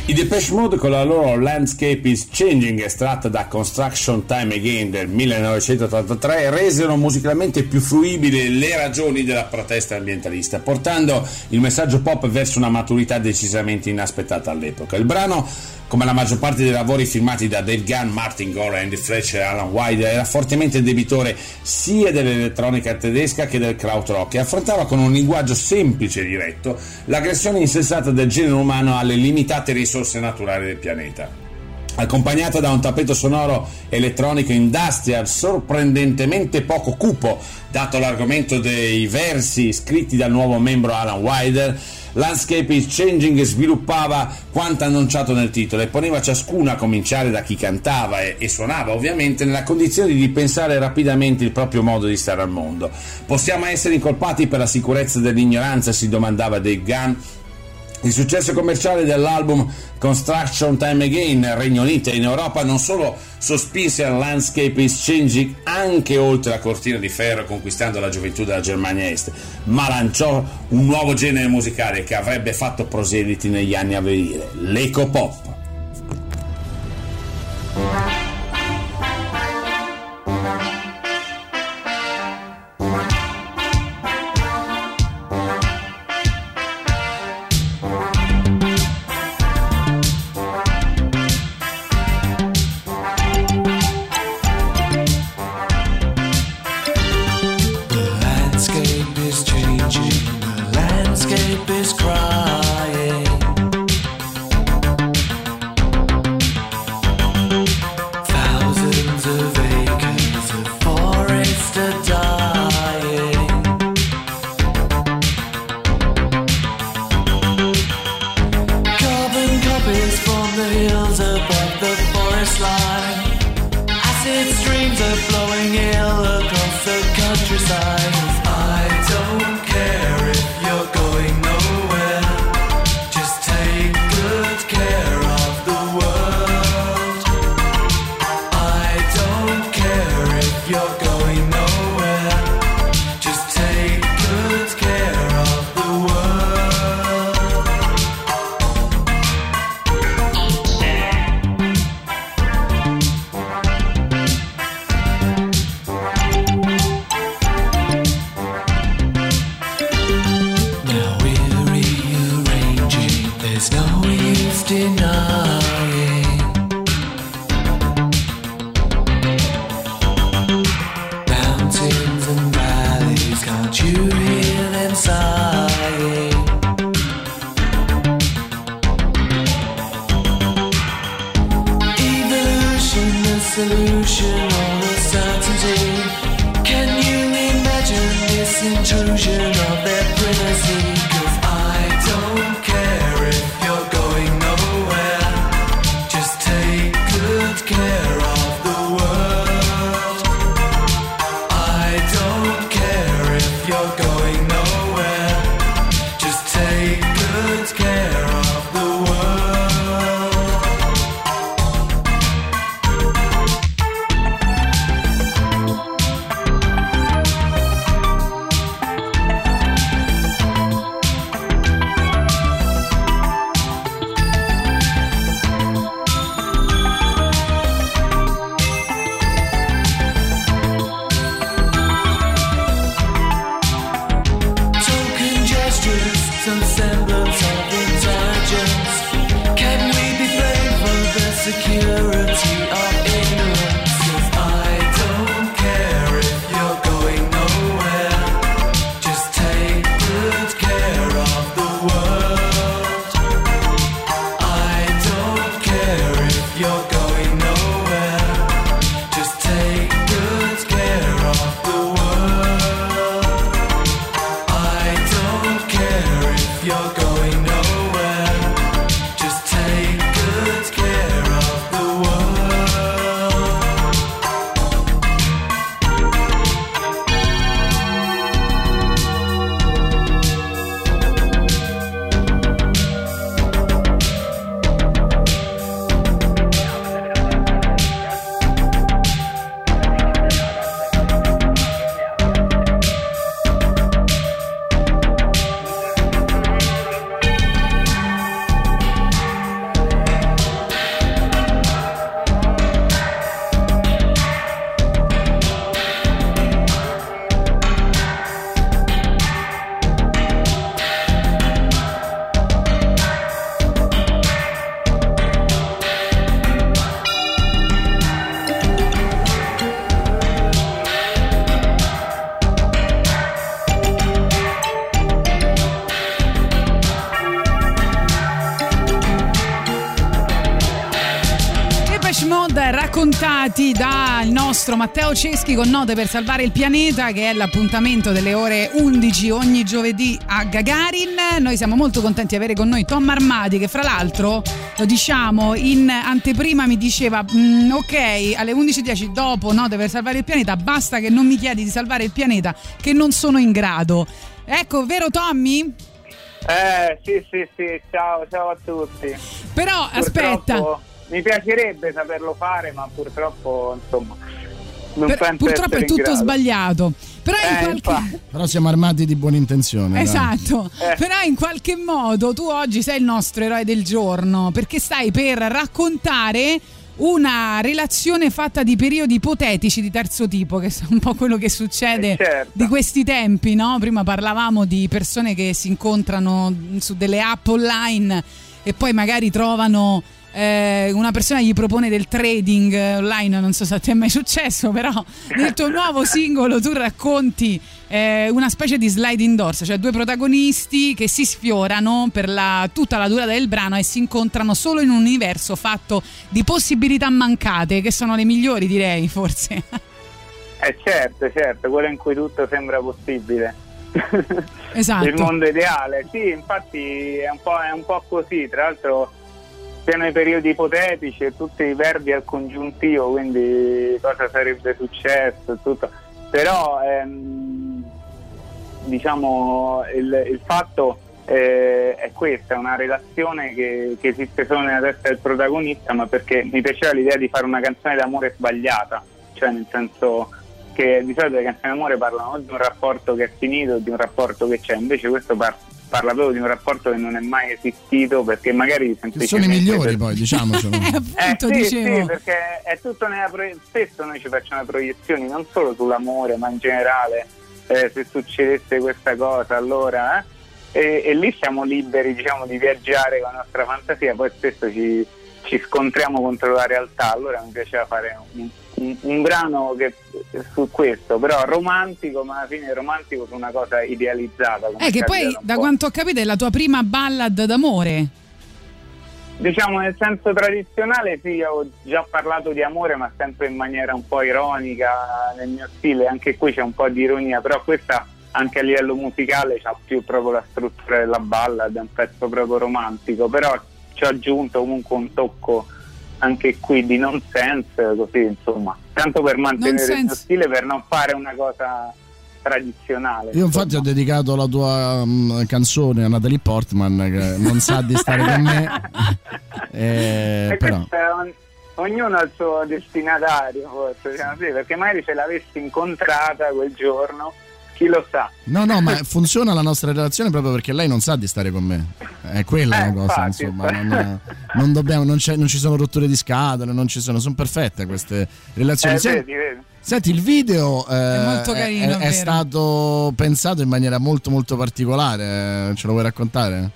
I Depeche Mode con la loro Landscape is Changing estratta da Construction Time Again del 1983 resero musicalmente più fruibili le ragioni della protesta ambientalista, portando il messaggio pop verso una maturità decisamente inaspettata all'epoca. Il brano come la maggior parte dei lavori firmati da Dave Gunn, Martin Gore, Andy Fletcher e Alan Wilder, era fortemente debitore sia dell'elettronica tedesca che del krautrock e affrontava con un linguaggio semplice e diretto l'aggressione insensata del genere umano alle limitate risorse naturali del pianeta accompagnata da un tappeto sonoro elettronico industrial sorprendentemente poco cupo, dato l'argomento dei versi scritti dal nuovo membro Alan Wilder. Landscape is Changing sviluppava quanto annunciato nel titolo e poneva ciascuno, a cominciare da chi cantava e, e suonava ovviamente, nella condizione di pensare rapidamente il proprio modo di stare al mondo. Possiamo essere incolpati per la sicurezza dell'ignoranza, si domandava Dave Gunn, il successo commerciale dell'album Construction Time Again nel Regno Unito e in Europa non solo sospinse al Landscape is Changing anche oltre la cortina di ferro conquistando la gioventù della Germania Est, ma lanciò un nuovo genere musicale che avrebbe fatto proseliti negli anni a venire, l'eco pop. Nostro Matteo Ceschi con Note per salvare il pianeta che è l'appuntamento delle ore 11 ogni giovedì a Gagarin. Noi siamo molto contenti di avere con noi Tom Armadi che fra l'altro lo diciamo in anteprima mi diceva "Mm, ok alle 11.10 dopo Note per salvare il pianeta basta che non mi chiedi di salvare il pianeta che non sono in grado. Ecco, vero Tommy? Eh, sì, sì, sì, ciao, ciao a tutti. Però aspetta. Purtroppo Mi piacerebbe saperlo fare, ma purtroppo, insomma, Per- purtroppo è tutto grado. sbagliato. Però in Eh, qualche... Però siamo armati di buona intenzione. dai. Esatto, Eh. però in qualche modo tu oggi sei il nostro eroe del giorno perché stai per raccontare una relazione fatta di periodi ipotetici di terzo tipo, che è un po' quello che succede Eh, certo. di questi tempi, no? Prima parlavamo di persone che si incontrano su delle app online e poi magari trovano eh, una persona gli propone del trading online, non so se a te è mai successo, però nel tuo nuovo <laughs> singolo tu racconti eh, una specie di sliding doors, cioè due protagonisti che si sfiorano per la- tutta la durata del brano e si incontrano solo in un universo fatto di possibilità mancate, che sono le migliori direi forse. Eh certo, certo, quello in cui tutto sembra possibile. <laughs> Esatto. Il mondo ideale, sì, infatti è un po', è un po' così, tra l'altro siano i periodi ipotetici e tutti i verbi al congiuntivo, quindi cosa sarebbe successo e tutto. Però ehm, diciamo il, il fatto eh, è questa, è una relazione che, che esiste solo nella testa del protagonista, ma perché mi piaceva l'idea di fare una canzone d'amore sbagliata, cioè nel senso che di solito le canzoni d'amore parlano di un rapporto che è finito o di un rapporto che c'è, invece questo par- parla proprio di un rapporto che non è mai esistito perché magari Che sono i semplicemente migliori per- poi, diciamocelo. <laughs> eh, Appunto, sì, dicevo. sì, perché è tutto nella pro- spesso noi ci facciamo proiezioni non solo sull'amore, ma in generale eh, se succedesse questa cosa, allora eh, e, e lì siamo liberi diciamo di viaggiare con la nostra fantasia, poi spesso ci, ci scontriamo contro la realtà, allora mi piaceva fare un, un- un brano che, su questo, però romantico, ma alla fine romantico su una cosa idealizzata. Eh, che poi da po'. quanto ho capito è la tua prima ballad d'amore. Diciamo nel senso tradizionale sì, ho già parlato di amore ma sempre in maniera un po' ironica nel mio stile, anche qui c'è un po' di ironia, però questa anche a livello musicale ha più proprio la struttura della ballad, è un pezzo proprio romantico, però ci ho aggiunto comunque un tocco anche qui di nonsense, così insomma, tanto per mantenere il mio stile, per non fare una cosa tradizionale. Io infatti ho dedicato la tua mm, canzone a Natalie Portman che non sa di stare con me. <laughs> Eh, E però questo è un- ognuno ha il suo destinatario, forse, diciamo perché magari se l'avessi incontrata quel giorno, chi lo sa. No, no, ma funziona la nostra relazione proprio perché lei non sa di stare con me. È quella Eh, la cosa, infatti, insomma. Non, non dobbiamo, non, c'è- non ci sono rotture di scatole, non ci sono, sono perfette queste relazioni. Eh, Sen- vedi, vedi. Senti, il video eh, È molto carino, è- è stato pensato in maniera molto molto particolare. Ce lo vuoi raccontare?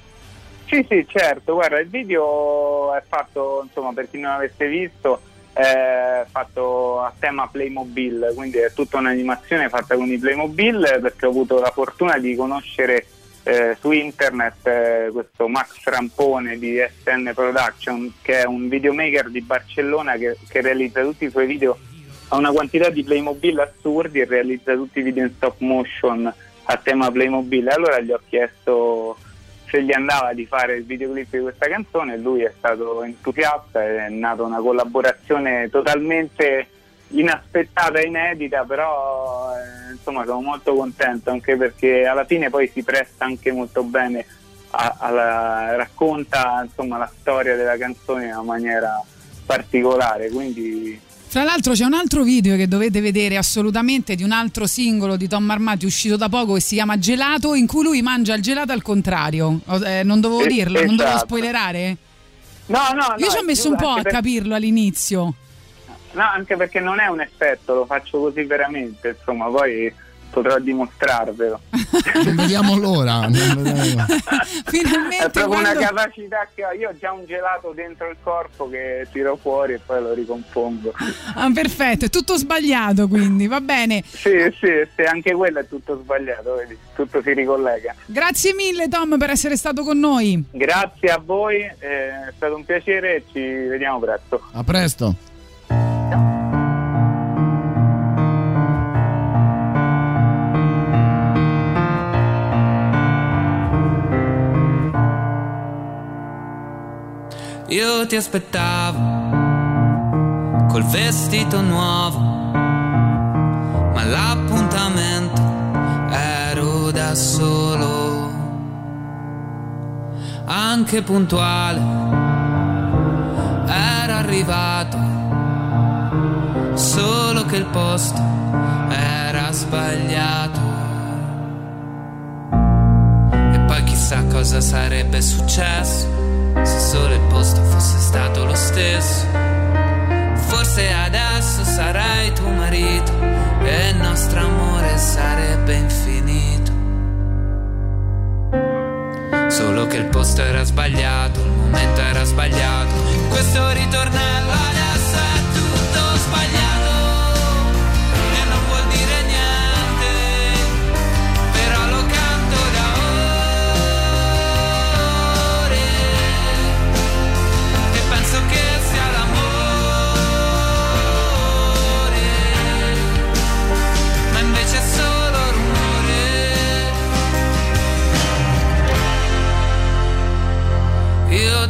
Sì, sì, certo, guarda, il video è fatto, insomma, per chi non avesse visto, è fatto a tema Playmobil, quindi è tutta un'animazione fatta con i Playmobil perché ho avuto la fortuna di conoscere eh, su internet eh, questo Max Rampone di SN Production, che è un videomaker di Barcellona che, che realizza tutti i suoi video ha una quantità di Playmobil assurdi e realizza tutti i video in stop motion a tema Playmobil. Allora gli ho chiesto se gli andava di fare il videoclip di questa canzone lui è stato entusiasta è nata una collaborazione totalmente inaspettata inedita, però eh, insomma sono molto contento anche perché alla fine poi si presta anche molto bene a- alla, racconta insomma la storia della canzone in una maniera particolare, quindi Tra l'altro c'è un altro video che dovete vedere assolutamente di un altro singolo di Tom Armati uscito da poco che si chiama Gelato in cui lui mangia il gelato al contrario. Eh, non dovevo Eh, dirlo, non dovevo esatto. spoilerare? No, no, Io no, ci ho messo un po' a per- capirlo all'inizio. No, anche perché non è un effetto, lo faccio così veramente, insomma, poi potrò dimostrarvelo. <laughs> Non vediamo l'ora. <laughs> Finalmente È proprio quando- una capacità che ho. Io ho già un gelato dentro il corpo che tiro fuori e poi lo ricompongo. Ah, perfetto, è tutto sbagliato quindi, va bene. Sì, sì, sì, anche quello è tutto sbagliato, vedi, tutto si ricollega. Grazie mille Tom per essere stato con noi. Grazie a voi, eh, è stato un piacere e ci vediamo presto. A presto. Io ti aspettavo col vestito nuovo, ma l'appuntamento ero da solo, anche puntuale, era arrivato, solo che il posto era sbagliato. E poi chissà cosa sarebbe successo se solo il posto fosse stato lo stesso. Forse adesso sarai tuo marito e il nostro amore sarebbe infinito. Solo che il posto era sbagliato, il momento era sbagliato. Questo ritornello adesso è tutto sbagliato.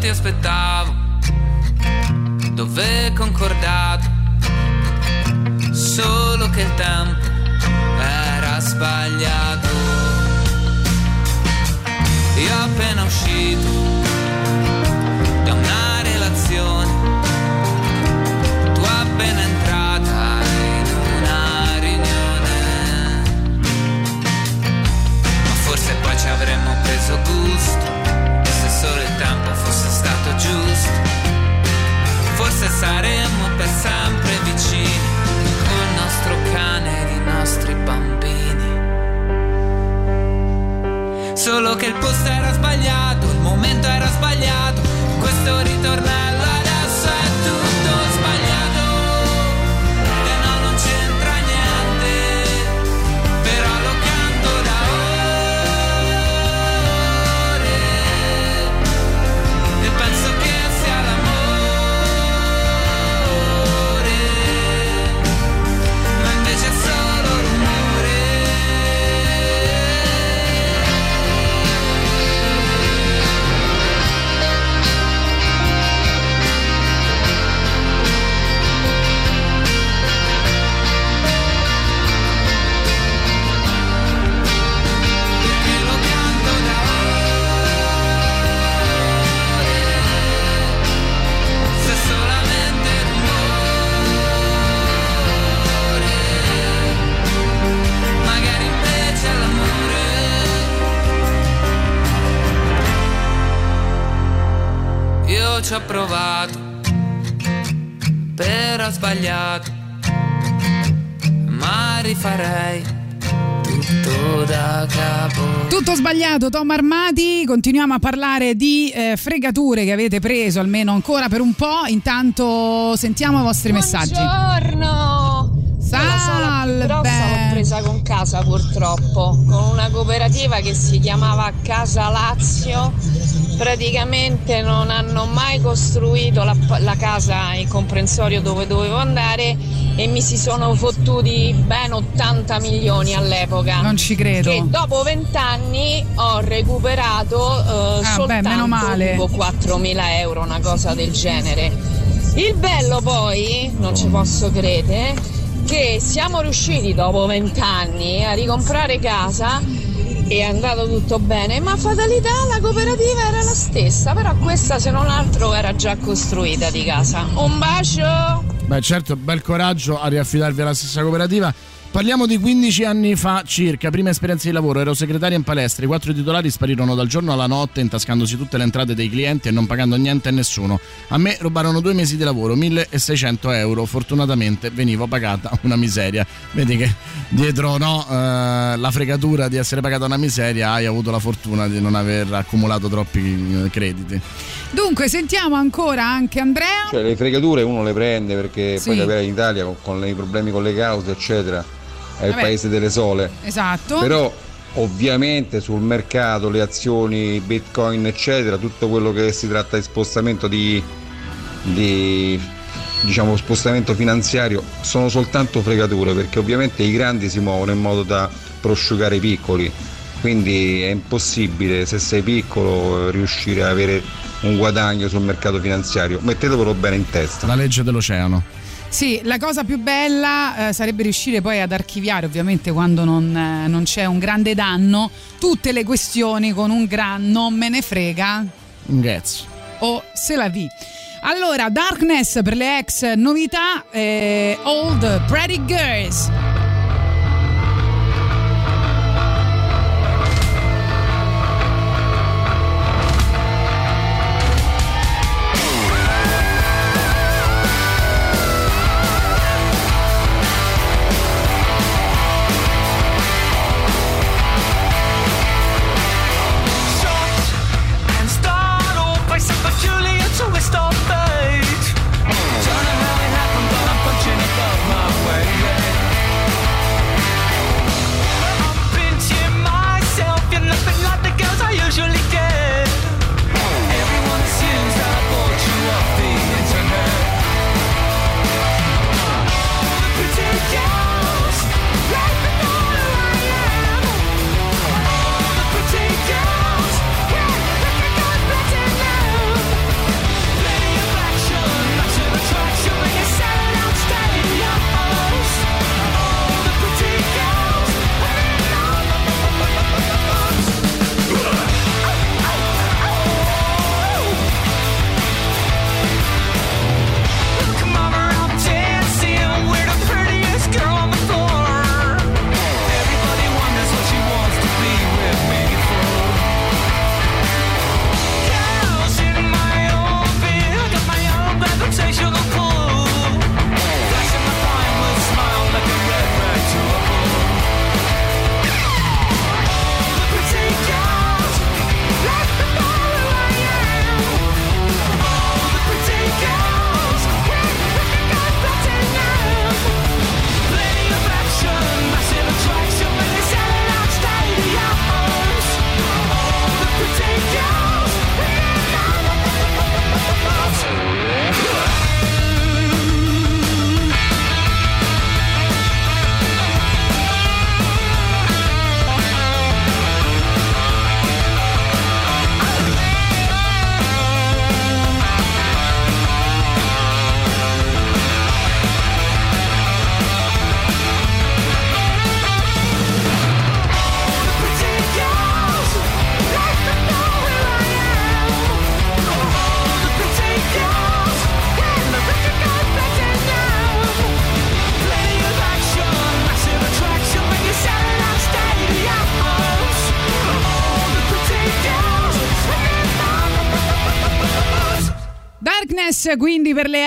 Ti aspettavo dove concordato, solo che il tempo era sbagliato. Io appena uscito Forse saremmo per sempre vicini, col nostro cane ed i nostri bambini. Solo che il posto era sbagliato, il momento era sbagliato, questo ritornello ci ho provato, però ho sbagliato, ma rifarei tutto da capo. Tutto sbagliato, Tom Armati. Continuiamo a parlare di eh, fregature che avete preso, almeno ancora per un po'. Intanto sentiamo i vostri messaggi. Buongiorno! La sala più grossa l'ho presa con casa purtroppo, con una cooperativa che si chiamava Casa Lazio. Praticamente non hanno mai costruito la, la casa, il comprensorio dove dovevo andare e mi si sono fottuti ben 80 milioni all'epoca. Non ci credo. Che dopo 20 anni ho recuperato eh, beh, soltanto tipo 4.000 euro, una cosa del genere. Il bello poi, non ci posso credere, che siamo riusciti dopo vent'anni a ricomprare casa è andato tutto bene, ma fatalità la cooperativa era la stessa, però questa se non altro era già costruita di casa. Un bacio! Beh, certo, bel coraggio a riaffidarvi alla stessa cooperativa. Parliamo di 15 anni fa circa, prima esperienza di lavoro, ero segretaria in palestra, i quattro titolari sparirono dal giorno alla notte intascandosi tutte le entrate dei clienti e non pagando niente a nessuno. A me rubarono due mesi di lavoro, 1600 euro, fortunatamente venivo pagata una miseria. Vedi che dietro no, eh, la fregatura di essere pagata una miseria hai avuto la fortuna di non aver accumulato troppi eh, crediti. Dunque, sentiamo ancora anche Andrea. Cioè le fregature uno le prende perché Sì. poi capire in Italia con, con i problemi con le cause eccetera è il Vabbè. paese delle sole. Esatto. Però ovviamente sul mercato le azioni, bitcoin eccetera, tutto quello che si tratta di spostamento di, di diciamo spostamento finanziario sono soltanto fregature perché ovviamente i grandi si muovono in modo da prosciugare i piccoli. Quindi è impossibile se sei piccolo riuscire ad avere un guadagno sul mercato finanziario. Mettetevelo bene in testa. La legge dell'oceano. Sì, la cosa più bella eh, sarebbe riuscire poi ad archiviare, ovviamente quando non, eh, non c'è un grande danno, tutte le questioni con un gran non me ne frega Un ghezzo. o se la vi. Allora, Darkness per le ex novità, eh, Old Pretty Girls.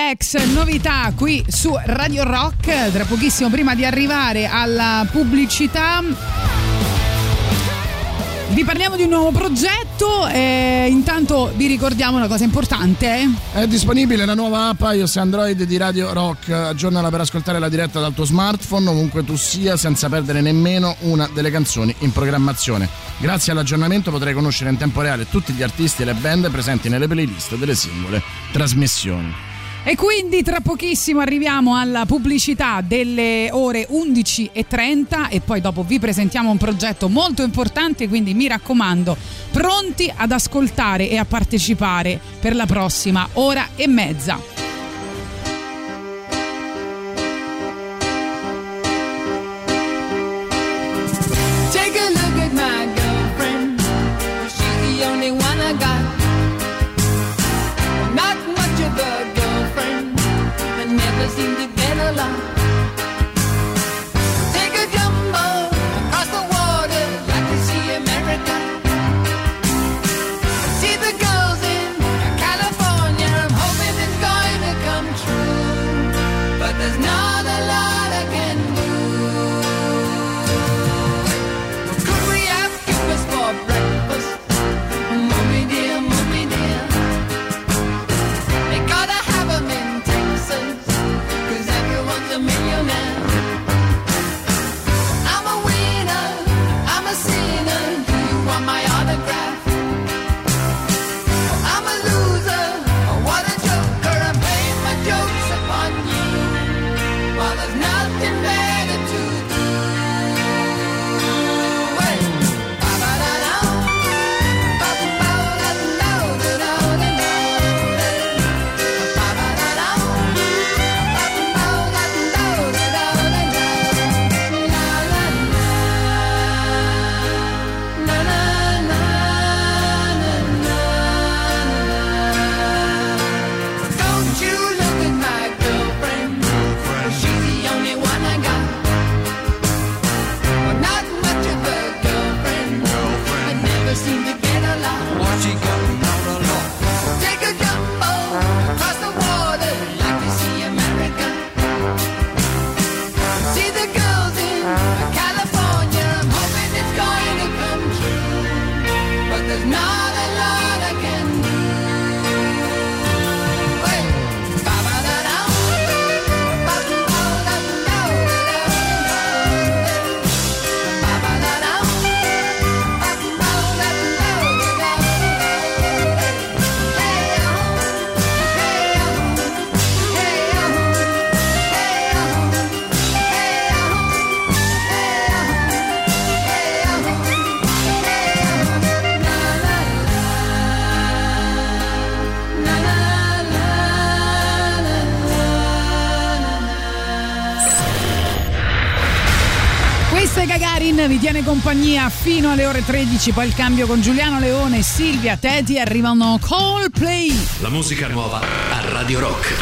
Ex novità qui su Radio Rock. Tra pochissimo, prima di arrivare alla pubblicità, vi parliamo di un nuovo progetto. E intanto vi ricordiamo una cosa importante. È disponibile la nuova app iOS Android di Radio Rock. Aggiornala per ascoltare la diretta dal tuo smartphone, ovunque tu sia, senza perdere nemmeno una delle canzoni in programmazione. Grazie all'aggiornamento potrai conoscere in tempo reale tutti gli artisti e le band presenti nelle playlist delle singole trasmissioni. E quindi tra pochissimo arriviamo alla pubblicità delle ore 11.30 e poi dopo vi presentiamo un progetto molto importante, quindi mi raccomando, pronti ad ascoltare e a partecipare per la prossima ora e mezza. Compagnia fino alle ore 13, poi il cambio con Giuliano Leone, Silvia, Teti, arrivano Coldplay. La musica nuova a Radio Rock.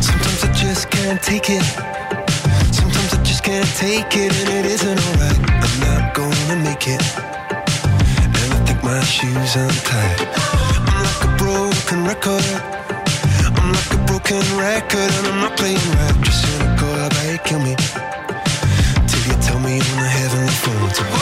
Sometimes I just can't take it. Sometimes I just can't take it, and it isn't alright. I'm not gonna make it. My shoes untied. I'm like a broken record. I'm like a broken record, and I'm not playing right. Just cynical, I bet kill me. Till you tell me on the heavenly phone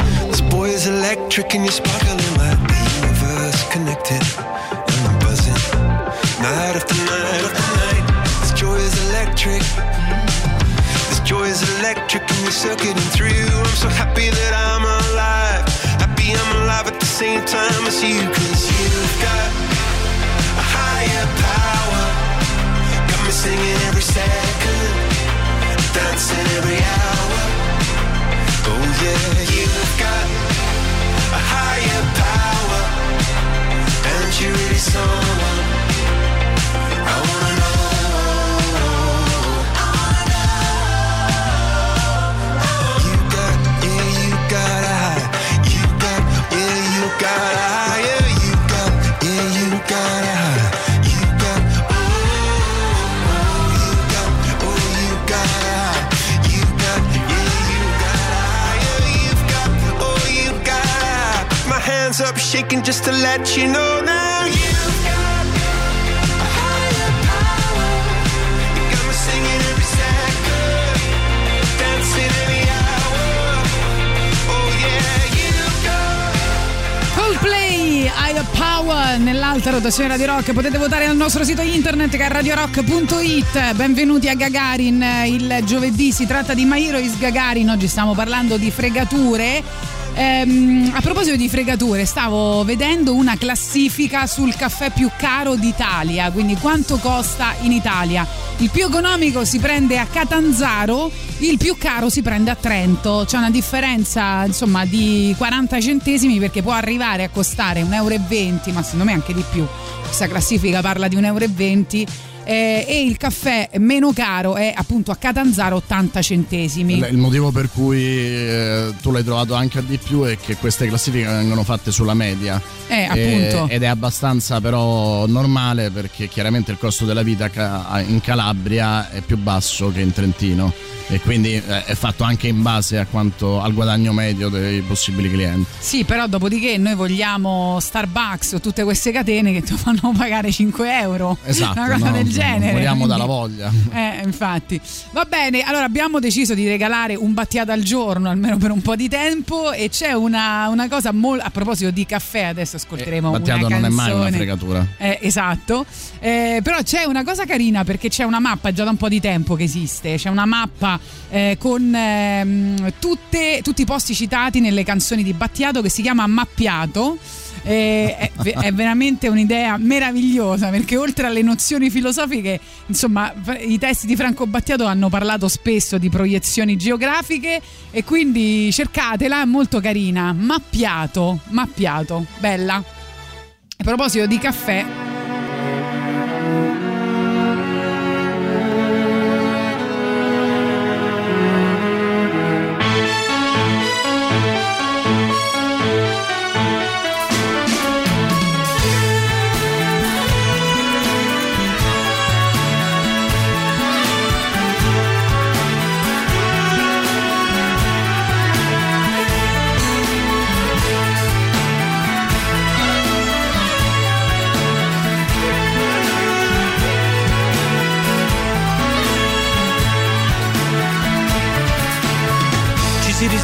is electric, and you're sparkling like the universe. connected. and I'm buzzing. Night after night after night, this joy is electric. This joy is electric and we're circuiting through. I'm so happy that I'm alive. Happy I'm alive at the same time as you, cause you've got a higher power. Got me singing every second, dancing every hour. Oh yeah, you've got higher power, and you're really someone. I wanna hands up shaking just to let you know now. You. Oh. Coldplay, Higher Power nell'alta rotazione Radio Rock. Potete votare al nostro sito internet che è radiorock.it. Benvenuti a Gagarin il giovedì. Si tratta di Mairo is Gagarin. Oggi stiamo parlando di fregature. Ehm, a proposito di fregature, stavo vedendo una classifica sul caffè più caro d'Italia, quindi quanto costa in Italia. Il più economico si prende a Catanzaro, il più caro si prende a Trento. C'è una differenza insomma di 40 centesimi perché può arrivare a costare 1,20 euro, ma secondo me anche di più. Questa classifica parla di 1,20 euro. Eh, e il caffè meno caro è appunto a Catanzaro 80 centesimi. Il motivo per cui eh, tu l'hai trovato anche a di più è che queste classifiche vengono fatte sulla media. Eh, appunto. ed è abbastanza però normale perché chiaramente il costo della vita in Calabria è più basso che in Trentino e quindi eh, è fatto anche in base a quanto, al guadagno medio dei possibili clienti. Sì, però dopodiché noi vogliamo Starbucks o tutte queste catene che ti fanno pagare 5 euro. Esatto, Una cosa no, del genere. Moriamo dalla voglia. Eh, infatti. Va bene, allora abbiamo deciso di regalare un battiato al giorno, almeno per un po' di tempo, e c'è una, una cosa molto... A proposito di caffè, adesso ascolteremo una Battiato canzone. non è mai una fregatura. Eh, esatto, Eh, però c'è una cosa carina perché c'è una mappa già da un po' di tempo che esiste, c'è una mappa eh, con ehm, tutte- tutti i posti citati nelle canzoni di Battiato che si chiama Mappiato. Eh, è, è veramente un'idea meravigliosa perché oltre alle nozioni filosofiche, insomma, i testi di Franco Battiato hanno parlato spesso di proiezioni geografiche e quindi cercatela, è molto carina. Mappiato, mappiato, bella. A proposito di caffè,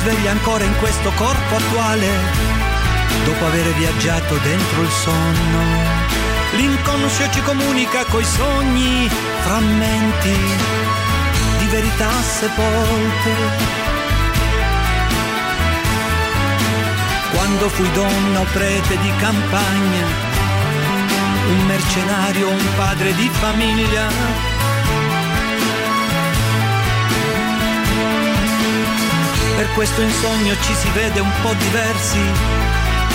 Risveglia ancora in questo corpo attuale, dopo aver viaggiato dentro il sonno. L'inconscio ci comunica coi sogni, frammenti di verità sepolte. Quando fui donna o prete di campagna, un mercenario, un padre di famiglia, Per questo in sogno ci si vede un po' diversi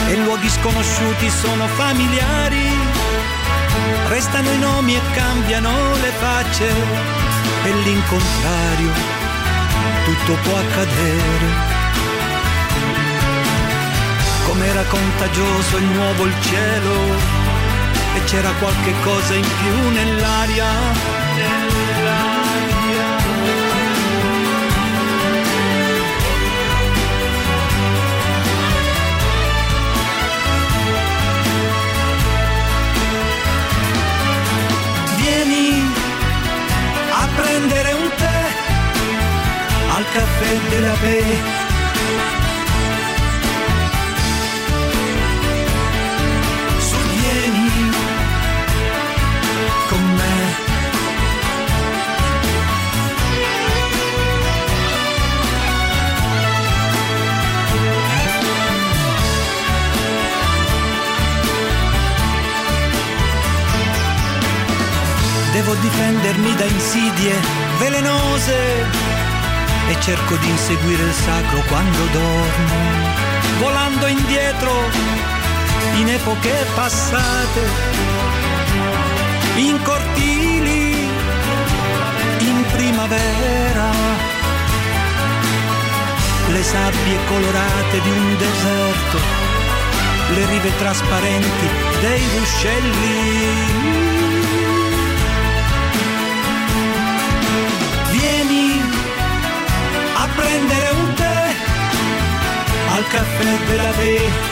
e luoghi sconosciuti sono familiari. Restano i nomi e cambiano le facce e l'incontrario tutto può accadere. Com'era contagioso il nuovo il cielo e c'era qualche cosa in più nell'aria. Café de la Paix. Con me. Devo difendermi da insidie velenose e cerco di inseguire il sacro quando dormo, volando indietro in epoche passate, in cortili, in primavera, le sabbie colorate di un deserto, le rive trasparenti dei ruscelli. Al caffè della Ve.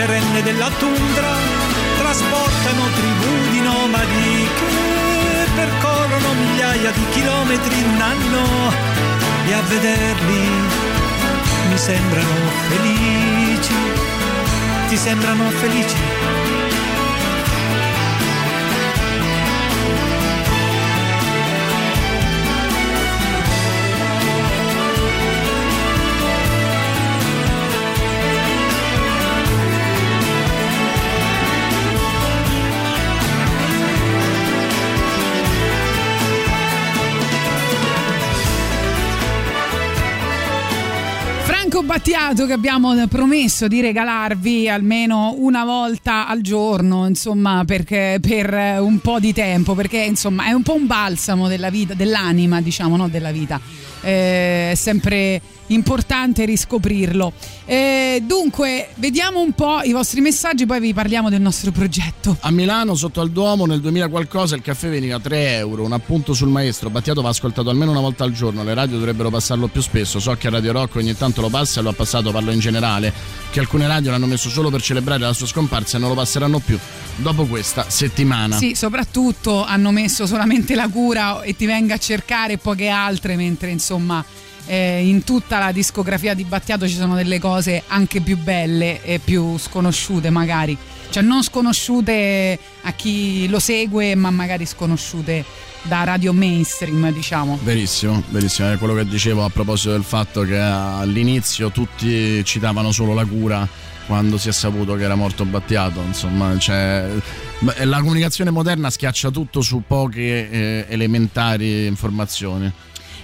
Le renne della tundra trasportano tribù di nomadi che percorrono migliaia di chilometri in anno e a vederli mi sembrano felici. Ti sembrano felici? Franco Battiato che abbiamo promesso di regalarvi almeno una volta al giorno, insomma, perché, per un po' di tempo, perché insomma è un po' un balsamo della vita, dell'anima, diciamo, non della vita. Eh, è sempre importante riscoprirlo. Eh, dunque, vediamo un po' i vostri messaggi, poi vi parliamo del nostro progetto. A Milano, sotto al Duomo, nel 2000 qualcosa, il caffè veniva 3 euro. Un appunto sul maestro. Battiato va ascoltato almeno una volta al giorno. Le radio dovrebbero passarlo più spesso. So che a Radio Rock ogni tanto lo passa e lo ha passato, parlo in generale. Che alcune radio l'hanno messo solo per celebrare la sua scomparsa e non lo passeranno più dopo questa settimana. Sì, soprattutto hanno messo solamente la cura e ti venga a cercare poche altre, mentre insomma eh, in tutta la discografia di Battiato ci sono delle cose anche più belle e più sconosciute magari. Cioè non sconosciute a chi lo segue, ma magari sconosciute da radio mainstream, diciamo. Verissimo, verissimo, è quello che dicevo a proposito del fatto che all'inizio tutti citavano solo la cura quando si è saputo che era morto Battiato, insomma, cioè, la comunicazione moderna schiaccia tutto su poche eh, elementari informazioni.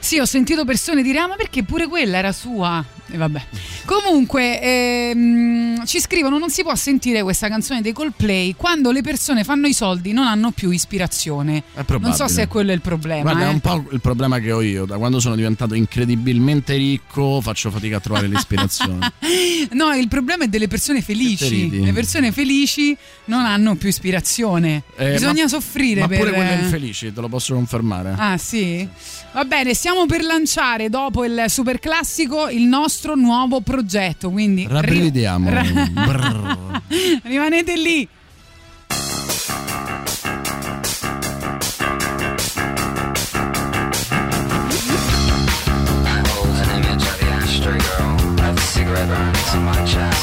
Sì, ho sentito persone dire: Ah, ma perché pure quella era sua? E vabbè. Comunque, ehm, ci scrivono: Non si può sentire questa canzone dei Coldplay quando le persone fanno i soldi non hanno più ispirazione. È. Non so se è quello il problema. Guarda, è eh. un po' il problema che ho io, da quando sono diventato incredibilmente ricco faccio fatica a trovare l'ispirazione. <laughs> No, il problema è delle persone felici. Le persone felici non hanno più ispirazione. Eh, Bisogna ma- soffrire Ma per. pure quelle infelici, te lo posso confermare. Ah sì? Va bene, stiamo per lanciare dopo il super classico il nostro nuovo progetto, quindi Rabbrividiamo. Ra- Brrr. <laughs> rimanete lì. Cigarette burns on my chest.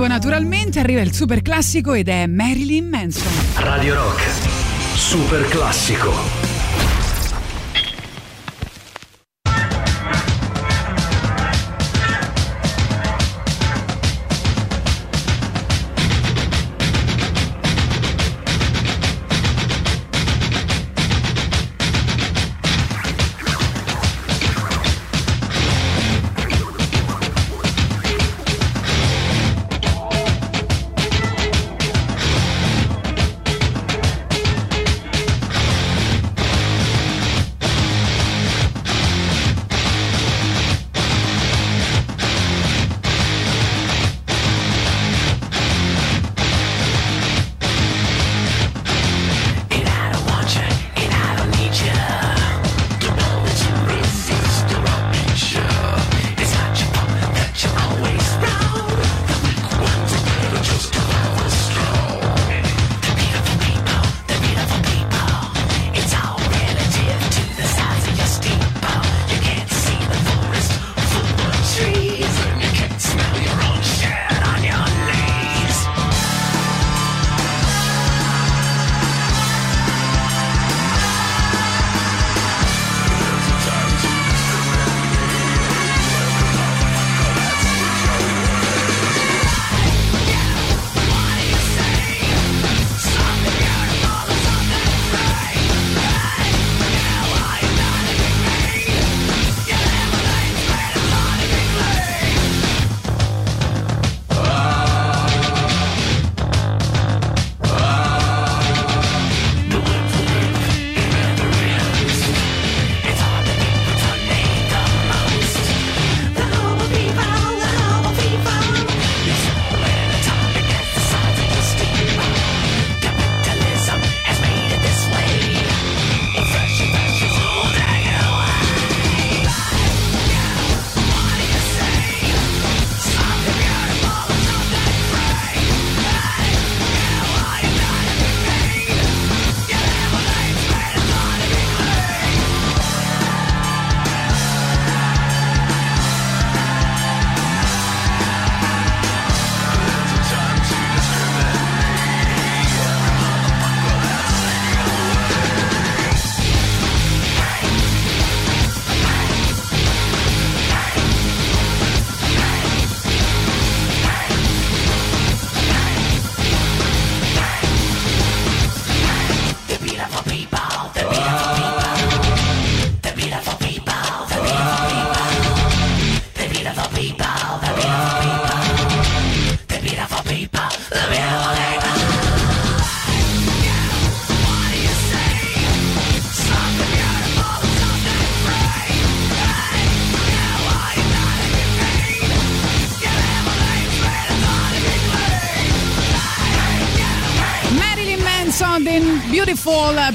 Placebo naturalmente arriva il super classico ed è Marilyn Manson. Radio Rock, super classico.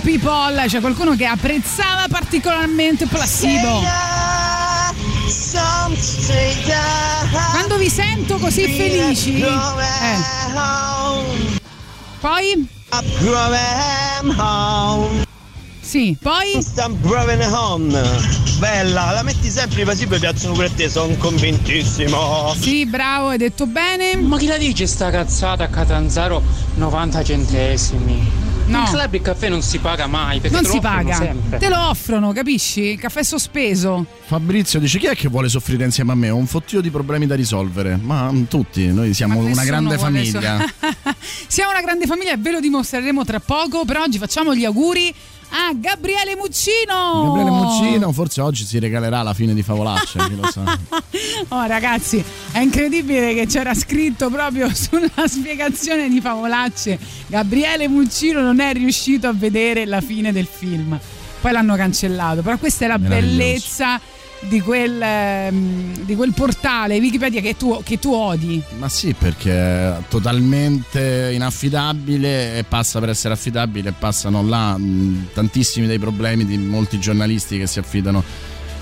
People. C'è qualcuno che apprezzava particolarmente Placebo. Quando vi sento così felici. Eh. Poi? Sì, poi? Home. Bella, la metti sempre i pasibi piacciono pure a te, sono convintissimo. Sì, bravo, hai detto bene. Ma chi la dice sta cazzata a Catanzaro 90 centesimi? No. In club il caffè non si paga mai perché Non si paga, sempre. te lo offrono, capisci? Il caffè sospeso. Fabrizio dice chi è che vuole soffrire insieme a me? Ho un fottio di problemi da risolvere. Ma mm, tutti, noi siamo una grande famiglia. so- <laughs> Siamo una grande famiglia e ve lo dimostreremo tra poco. Per oggi facciamo gli auguri a Gabriele Muccino. Gabriele Muccino, forse oggi si regalerà la fine di Favolacce, chi lo sa. <laughs> Oh ragazzi, è incredibile che c'era scritto proprio <laughs> sulla spiegazione di Favolacce. Gabriele Muccino non è riuscito a vedere la fine del film. Poi l'hanno cancellato, però questa è la bellezza di quel, ehm, di quel portale Wikipedia che tu, che tu odi. Ma sì, perché è totalmente inaffidabile e passa per essere affidabile e passano là mh, tantissimi dei problemi di molti giornalisti che si affidano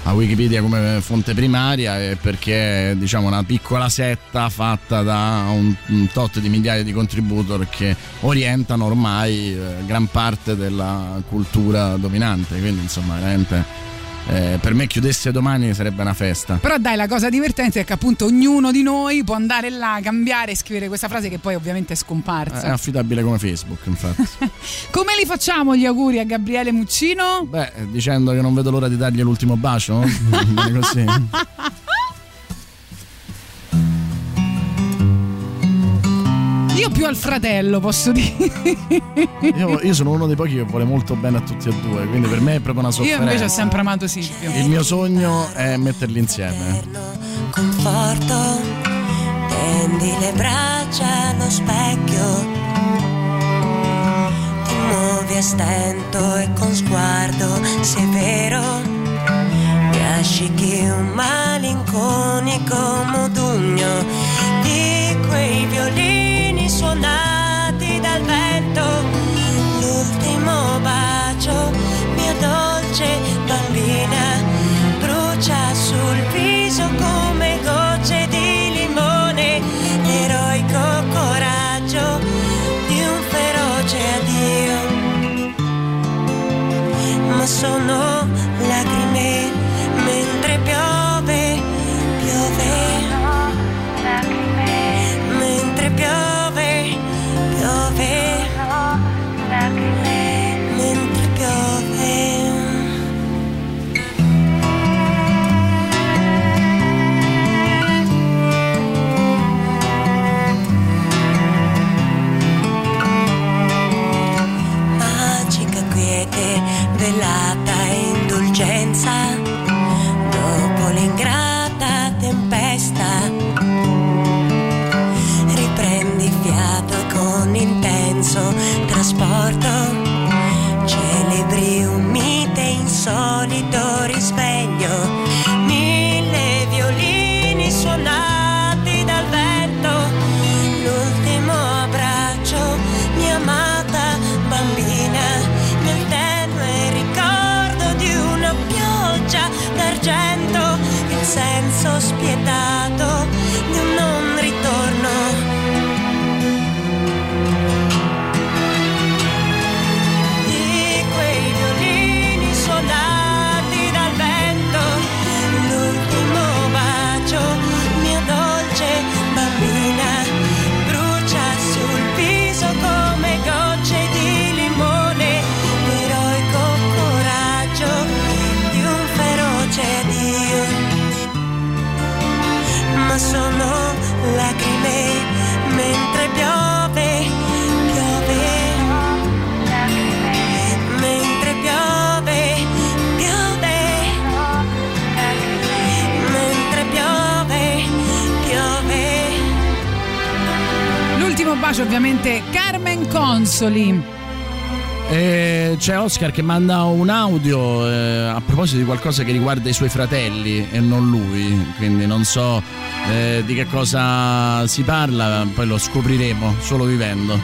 a Wikipedia come fonte primaria e perché è diciamo una piccola setta fatta da un, un tot di migliaia di contributor che orientano ormai eh, gran parte della cultura dominante. Quindi insomma veramente eh, per me chiudesse domani sarebbe una festa. Però dai, la cosa divertente è che appunto ognuno di noi può andare là, cambiare e scrivere questa frase che poi ovviamente è scomparsa. È affidabile come Facebook, infatti. <laughs> Come li facciamo gli auguri a Gabriele Muccino? Beh, dicendo che non vedo l'ora di dargli l'ultimo bacio, <laughs> così. <laughs> Io più al fratello, posso dire. Io, io sono uno dei pochi che vuole molto bene a tutti e due, quindi per me è proprio una Io sofferenza. invece ho sempre amato Silvio. Il mio sogno è metterli insieme. conforto, tendi le braccia allo specchio, ti muovi a stento e con sguardo severo, piascichi un malinconico modugno di quei violini suonati dal vento, l'ultimo bacio, mia dolce bambina brucia sul viso come gocce di limone, l'eroico coraggio di un feroce addio. Ma sono Oscar che manda un audio eh, a proposito di qualcosa che riguarda i suoi fratelli e non lui, quindi non so eh, di che cosa si parla, poi lo scopriremo solo vivendo.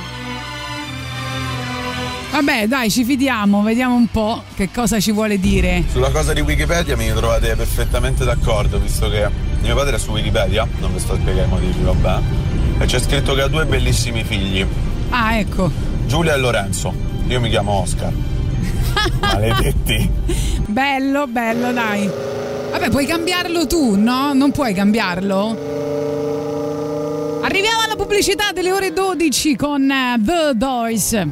Vabbè, dai, ci fidiamo, vediamo un po' che cosa ci vuole dire. Sulla cosa di Wikipedia mi trovate perfettamente d'accordo, visto che mio padre è su Wikipedia, non vi sto a spiegare i motivi, vabbè, e c'è scritto che ha due bellissimi figli, Ah, ecco. Giulia e Lorenzo. Io mi chiamo Oscar. <laughs> Maledetti. Bello, bello, dai. Vabbè, puoi cambiarlo tu, no? Non puoi cambiarlo? Arriviamo alla pubblicità delle ore 12 con eh, The Doors.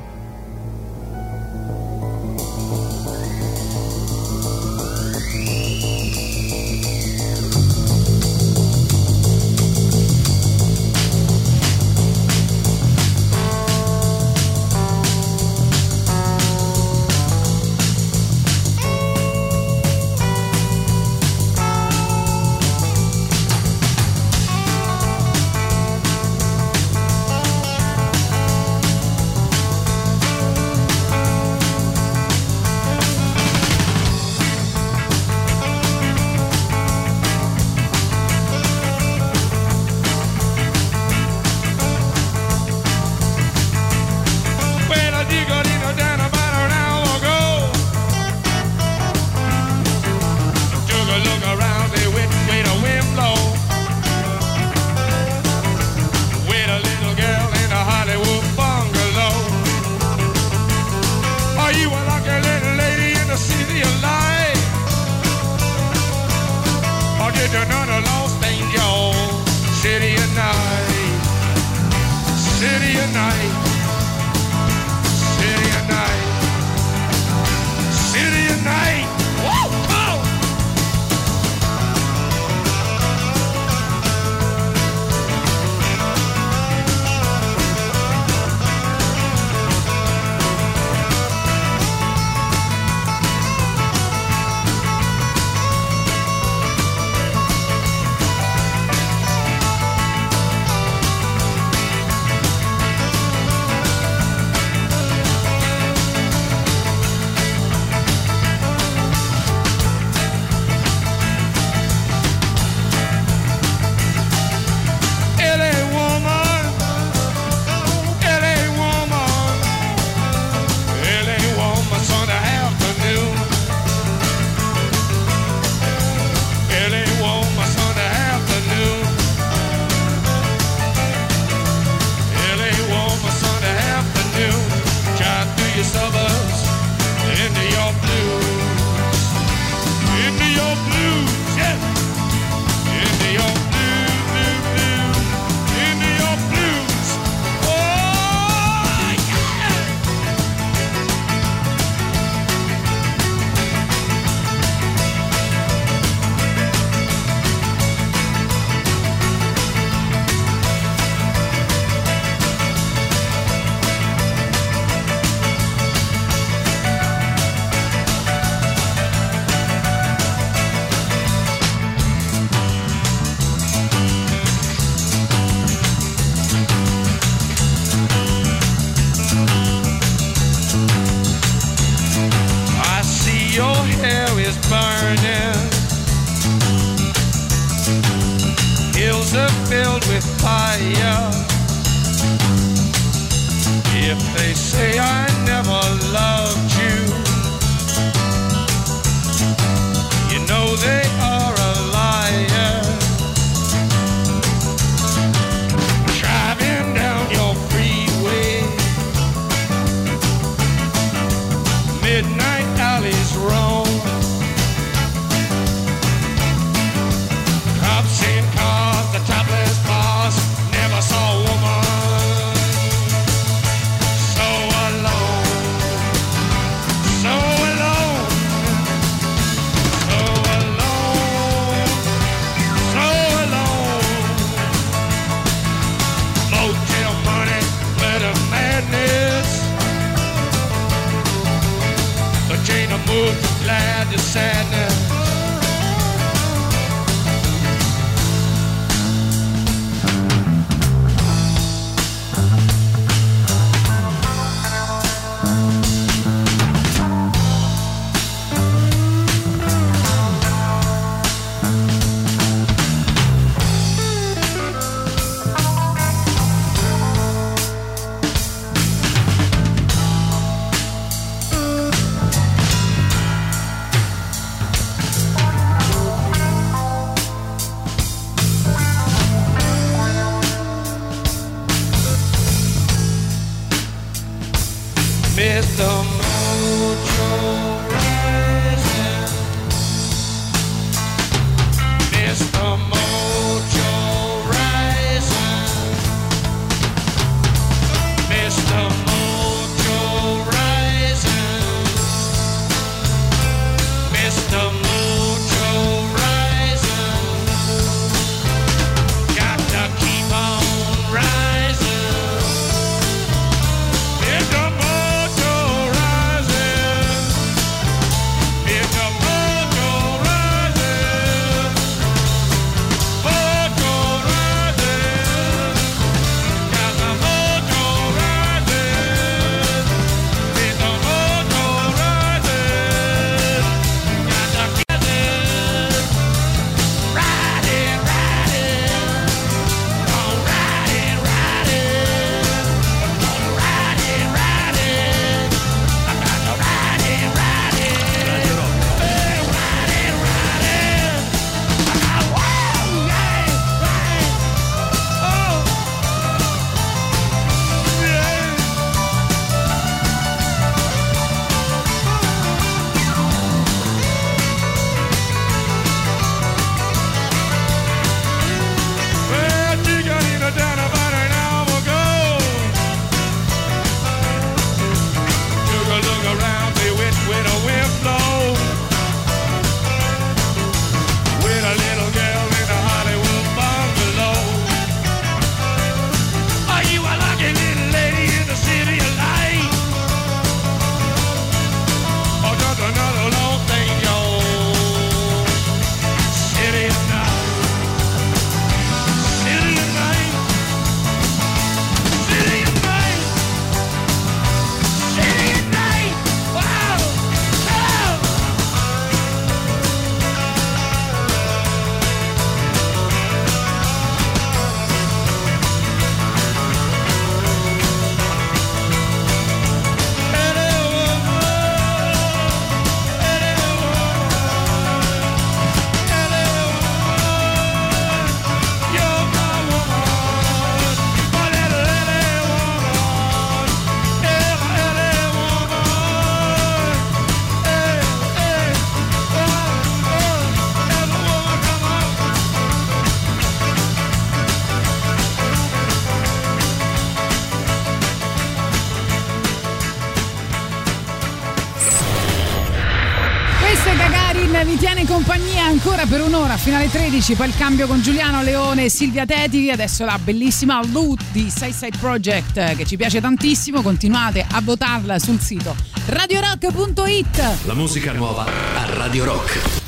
Allora, finale 13, poi il cambio con Giuliano Leone e Silvia Teti, adesso la bellissima Loot di Side Project che ci piace tantissimo, continuate a votarla sul sito radiorock.it. La musica nuova a Radio Rock.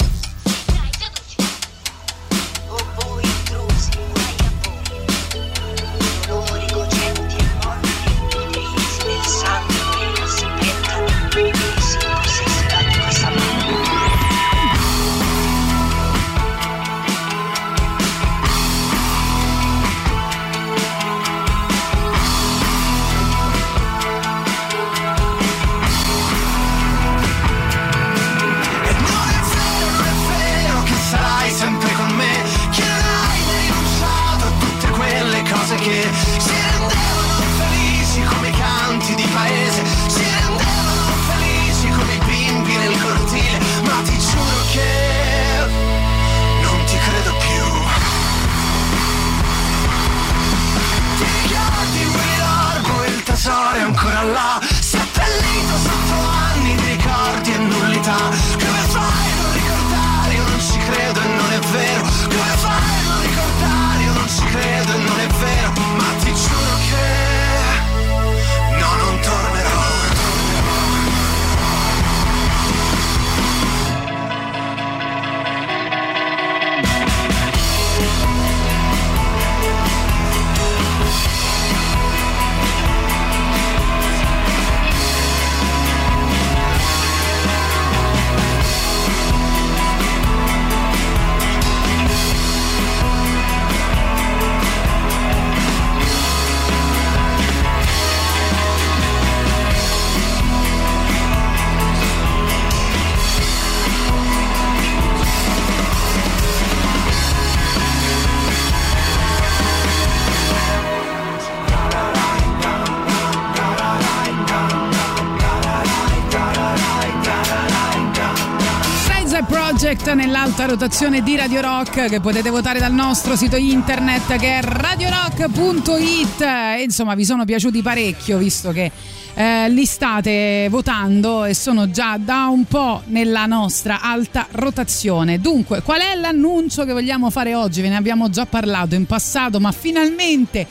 Nell'alta rotazione di Radio Rock che potete votare dal nostro sito internet che è radiorock.it e insomma vi sono piaciuti parecchio visto che eh, li state votando e sono già da un po' nella nostra alta rotazione. Dunque, qual è l'annuncio che vogliamo fare oggi? Ve ne abbiamo già parlato in passato, ma finalmente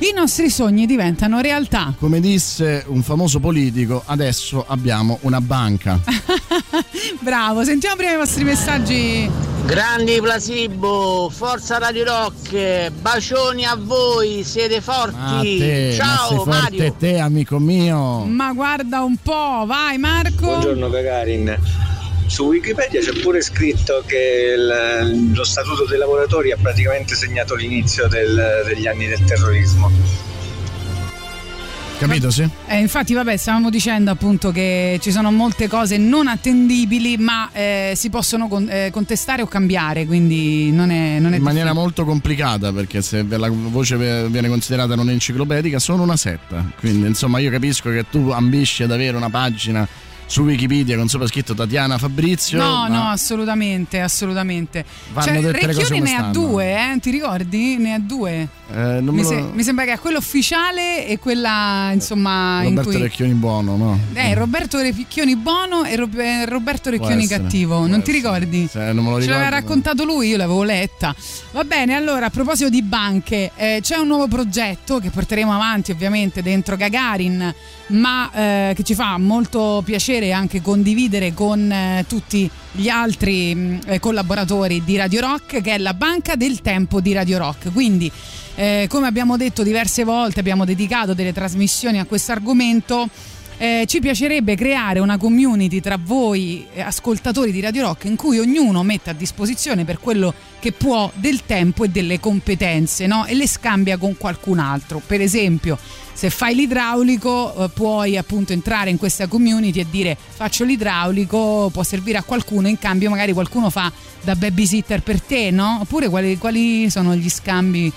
i nostri sogni diventano realtà. Come disse un famoso politico, adesso abbiamo una banca. <laughs> Bravo, sentiamo prima i vostri messaggi. Grandi Placebo, forza Radio Rock, bacioni a voi, siete forti. A te, ma Ciao forte Mario. te, amico mio. Ma guarda un po', vai Marco. Buongiorno Gagarin. Su Wikipedia c'è pure scritto che il- lo statuto dei lavoratori ha praticamente segnato l'inizio del- degli anni del terrorismo. Capito, sì? Eh, infatti, vabbè, stavamo dicendo appunto che ci sono molte cose non attendibili, ma eh, si possono con- eh, contestare o cambiare, quindi non è, non è In maniera molto complicata perché se la voce viene considerata non enciclopedica sono una setta. Quindi insomma io capisco che tu ambisci ad avere una pagina su Wikipedia con sopra scritto Tatiana Fabrizio. No, no, assolutamente, assolutamente. Vanno Cioè, Recchioni ne ha due, eh? ti ricordi? Ne ha due. eh, Mi, se- lo- mi sembra che ha quella ufficiale e quella, insomma, in Roberto cui... Recchioni buono, no? Eh, Roberto Recchioni buono e Rob- eh, Roberto Recchioni essere, cattivo, non ti ricordi? Se non me lo Ce l'aveva ricordo. raccontato lui, io l'avevo letta. Va bene, allora a proposito di banche, eh, c'è un nuovo progetto che porteremo avanti ovviamente dentro Gagarin, ma eh, che ci fa molto piacere anche condividere con eh, tutti gli altri mh, eh, collaboratori di Radio Rock, che è la banca del tempo di Radio Rock. Quindi, eh, come abbiamo detto diverse volte, abbiamo dedicato delle trasmissioni a questo argomento. Eh, ci piacerebbe creare una community tra voi eh, ascoltatori di Radio Rock in cui ognuno mette a disposizione per quello che può del tempo e delle competenze no? e le scambia con qualcun altro. Per esempio, se fai l'idraulico eh, puoi appunto entrare in questa community e dire faccio l'idraulico, può servire a qualcuno, in cambio magari qualcuno fa da babysitter per te, no? Oppure quali, quali sono gli scambi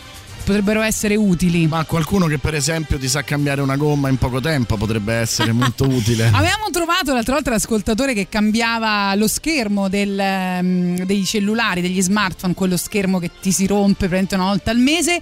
potrebbero essere utili? Ma qualcuno che per esempio ti sa cambiare una gomma in poco tempo potrebbe essere molto utile. <laughs> Avevamo trovato l'altra volta l'ascoltatore che cambiava lo schermo del, ehm, dei cellulari, degli smartphone, quello schermo che ti si rompe praticamente una volta al mese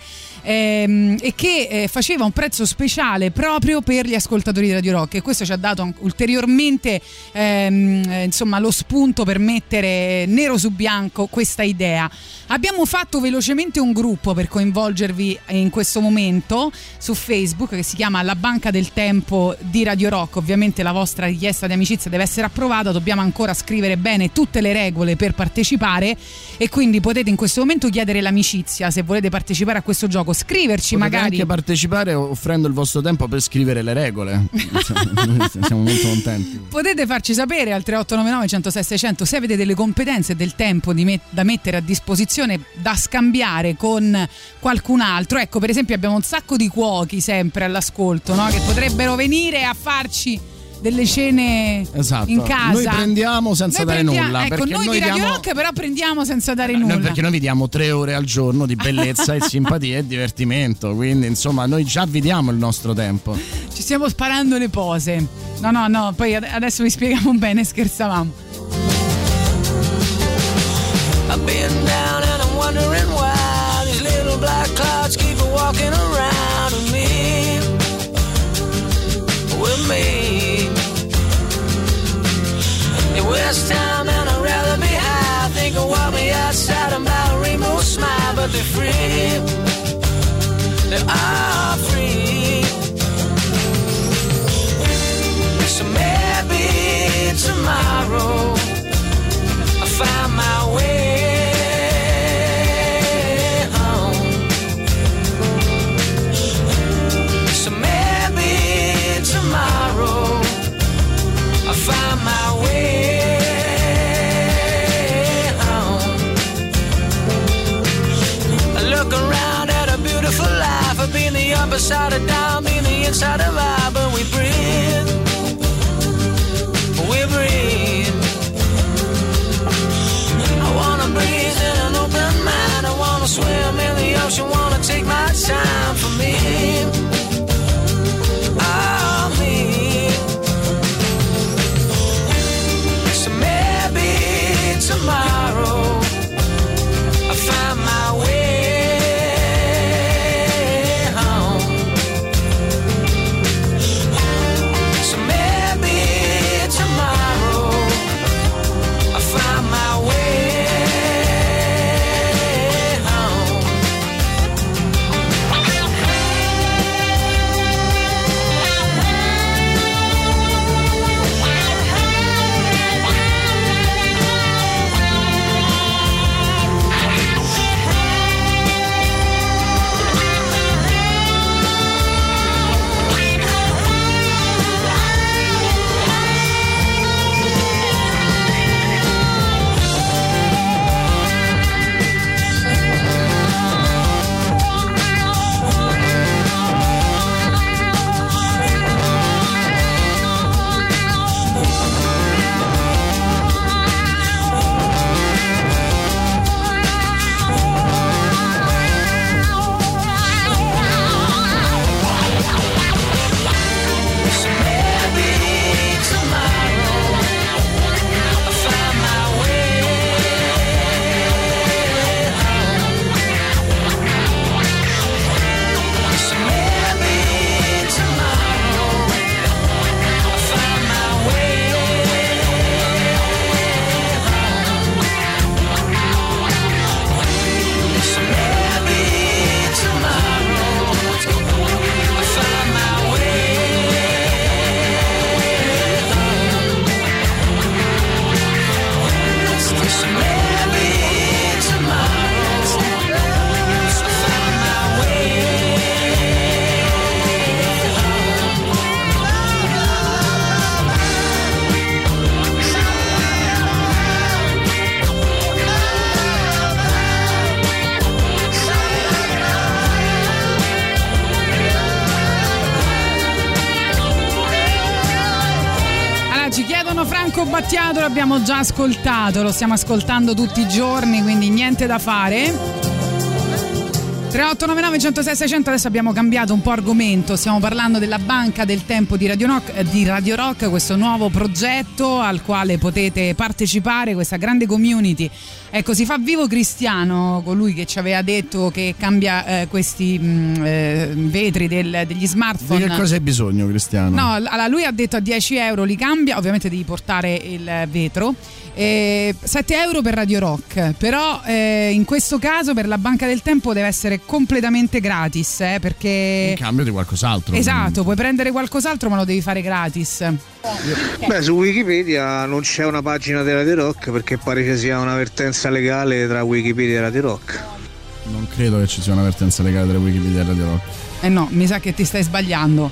ehm, e che eh, faceva un prezzo speciale proprio per gli ascoltatori di Radio Rock e questo ci ha dato ulteriormente ehm, eh, insomma, lo spunto per mettere nero su bianco questa idea. Abbiamo fatto velocemente un gruppo per coinvolgervi in questo momento su Facebook che si chiama La Banca del Tempo di Radio Rock. Ovviamente la vostra richiesta di amicizia deve essere approvata, dobbiamo ancora scrivere bene tutte le regole per partecipare e quindi potete in questo momento chiedere l'amicizia se volete partecipare a questo gioco, scriverci Potete magari anche partecipare offrendo il vostro tempo per scrivere le regole. <laughs> Siamo molto contenti. Potete farci sapere al 3899 106 600 se avete delle competenze e del tempo met- da mettere a disposizione da scambiare con qualcun altro. Ecco, per esempio abbiamo un sacco di cuochi sempre all'ascolto, no? che potrebbero venire a farci delle cene Esatto. in casa. Noi prendiamo senza Noi dare prendia- nulla, Ecco, perché noi, noi di Radio diamo- Rock però prendiamo senza dare nulla. Noi perché noi vi diamo tre ore al giorno di bellezza e <laughs> simpatia e divertimento, quindi insomma noi già vi diamo il nostro tempo. Ci stiamo sparando le pose. No, no, no, poi ad- adesso vi spieghiamo <laughs> bene, scherzavamo. I've been down and I'm wondering why these little black clouds keep walking around West Town and I'd rather be high. Think of what me outside and about a rainbow smile, but they're free. They are free. So maybe tomorrow I'll find my way side of down, been the inside of out, but we breathe. We breathe. I wanna breathe in an open mind. I wanna swim in the ocean. Wanna take my time Battiato, l'abbiamo già ascoltato, lo stiamo ascoltando tutti i giorni, quindi niente da fare. 3899 106 600 adesso abbiamo cambiato un po' argomento stiamo parlando della banca del tempo di Radio, Rock, eh, di Radio Rock questo nuovo progetto al quale potete partecipare questa grande community ecco si fa vivo Cristiano colui che ci aveva detto che cambia eh, questi mh, eh, vetri del- degli Di smartphone che cosa hai bisogno, Cristiano? No, allora lui ha detto a 10 euro li cambia, ovviamente devi portare il vetro. Eh, 7 euro per Radio Rock, però eh, in questo caso per la banca del tempo deve essere completamente gratis, eh, perché... In cambio di qualcos'altro. Esatto, puoi prendere qualcos'altro ma lo devi fare gratis. Beh, su Wikipedia non c'è una pagina di Radio Rock perché pare ci sia un'avvertenza legale tra Wikipedia e Radio Rock. Non credo che ci sia un'avvertenza legale tra Wikipedia e Radio Rock. Eh no, mi sa che ti stai sbagliando.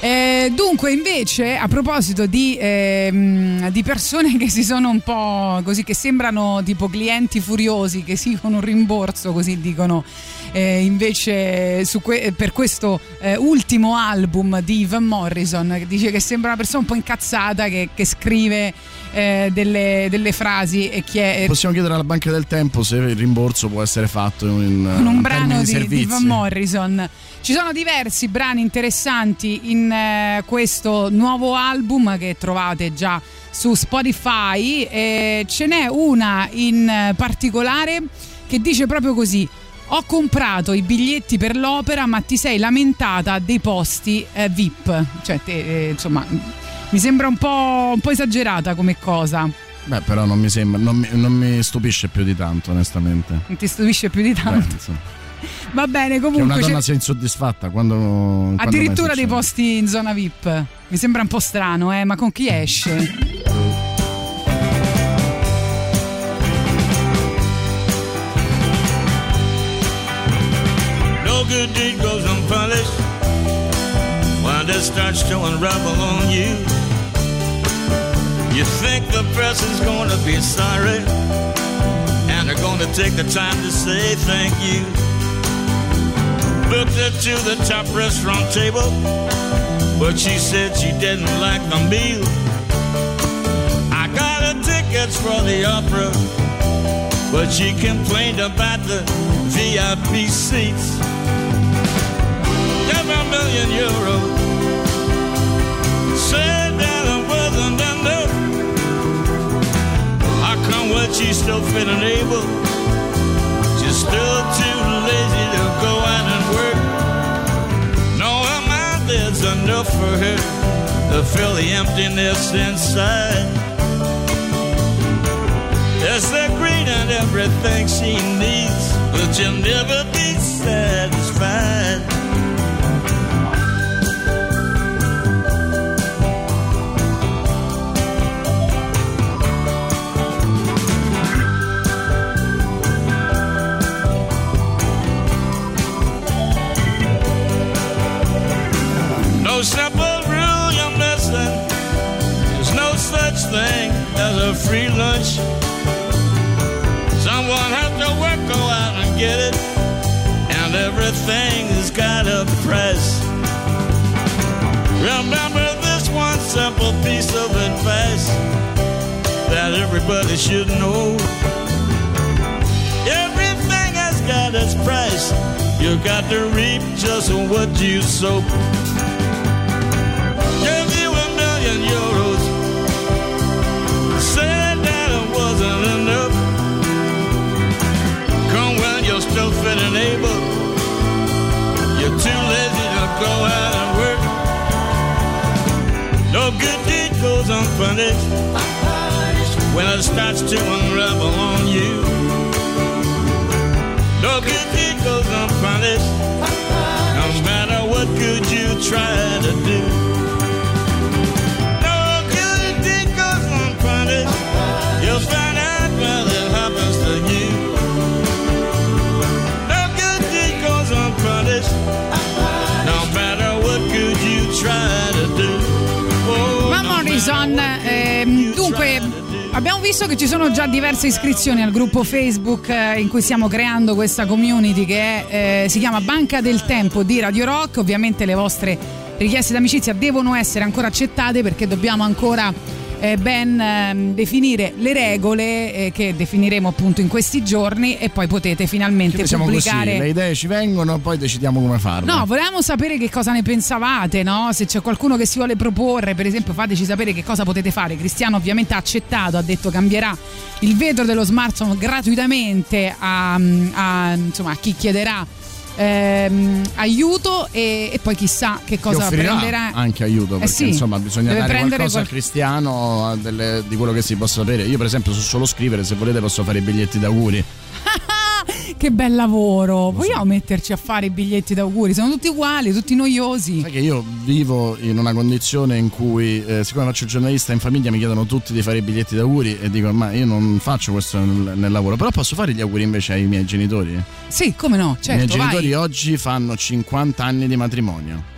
Eh, dunque, invece, a proposito di, ehm, di persone che si sono un po' così, che sembrano tipo clienti furiosi, che si con un rimborso, così dicono eh, invece que- per questo eh, ultimo album di Van Morrison, che dice che sembra una persona un po' incazzata che, che scrive eh, delle, delle frasi e chiede Possiamo chiedere alla Banca del Tempo se il rimborso può essere fatto in, con un in brano di, di. Van Morrison. Ci sono diversi brani interessanti in eh, questo nuovo album che trovate già su Spotify. e ce n'è una in particolare che dice proprio così. Ho comprato i biglietti per l'opera, ma ti sei lamentata dei posti eh, VIP. Cioè, te, eh, insomma, mi sembra un po', un po' esagerata come cosa. Beh, però non mi sembra, non mi, non mi stupisce più di tanto, onestamente. Non ti stupisce più di Beh, tanto. insomma, <laughs> Va bene, che comunque. una c'è- donna sia insoddisfatta quando. quando Addirittura dei posti in zona VIP. Mi sembra un po' strano, eh, ma con chi esce? No good deed goes unpunished. Death starts to unravel on you, you think the press is going to be sorry, and they're to take the time to say thank you. Booked her to the top restaurant table, but she said she didn't like the meal. I got her tickets for the opera, but she complained about the VIP seats. Every million euros When she's still feeling able? She's still too lazy to go out and work. No amount is enough for her to fill the emptiness inside. Yes, they're great and everything she needs, but she'll never be satisfied. No simple rule you're. There's no such thing as a free lunch. Someone has to work, go out and get it. And everything has got a price. Remember this one simple piece of advice that everybody should know. Everything has got its price. You got to reap just what you sow. Go out and work. No good deed goes unpunished. When it starts to unravel on you. No good deed goes unpunished. No matter what good you try to do. Abbiamo visto che ci sono già diverse iscrizioni al gruppo Facebook eh, in cui stiamo creando questa community che è, eh, si chiama Banca del Tempo di Radio Rock, ovviamente le vostre richieste d'amicizia devono essere ancora accettate perché dobbiamo ancora ben ehm, definire le regole eh, che definiremo appunto in questi giorni e poi potete finalmente Noi siamo pubblicare così, le idee ci vengono, poi decidiamo come farle. No, volevamo sapere che cosa ne pensavate, no? Se c'è qualcuno che si vuole proporre, per esempio, fateci sapere che cosa potete fare. Cristiano ovviamente ha accettato, ha detto cambierà il vetro dello smartphone gratuitamente a, a, insomma, a chi chiederà ehm, aiuto e, e poi chissà che cosa offrirà prenderà. anche aiuto Eh perché sì, insomma bisogna dare qualcosa qual- a Cristiano delle- di quello che si possa sapere io per esempio so solo scrivere se volete posso fare i biglietti d'auguri <laughs> Che bel lavoro! Vogliamo metterci a fare i biglietti d'auguri? Sono tutti uguali, tutti noiosi. Sai che io vivo in una condizione in cui, eh, siccome faccio il giornalista in famiglia, mi chiedono tutti di fare i biglietti d'auguri e dico, ma io non faccio questo nel, nel lavoro, però posso fare gli auguri invece ai miei genitori? Sì, come no? I miei Certo, genitori vai. oggi fanno 50 anni di matrimonio.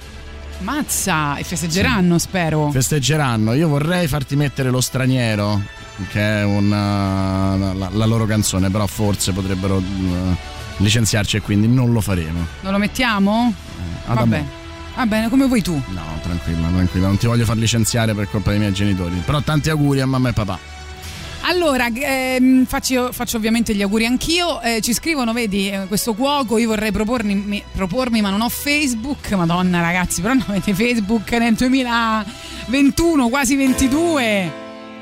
Mazza! E festeggeranno, spero. Festeggeranno. Io vorrei farti mettere lo straniero, che è una, la, la loro canzone, però forse potrebbero eh, licenziarci e quindi non lo faremo. Non lo mettiamo? ad Va amore. bene. Va bene, come vuoi tu. No, tranquilla, tranquilla, non ti voglio far licenziare per colpa dei miei genitori. Però tanti auguri a mamma e papà. Allora, ehm, faccio, faccio ovviamente gli auguri anch'io. Eh, ci scrivono, vedi, eh, questo cuoco, io vorrei propormi, mi- propormi, ma non ho Facebook. Madonna ragazzi, però non avete Facebook nel 2021, quasi 22.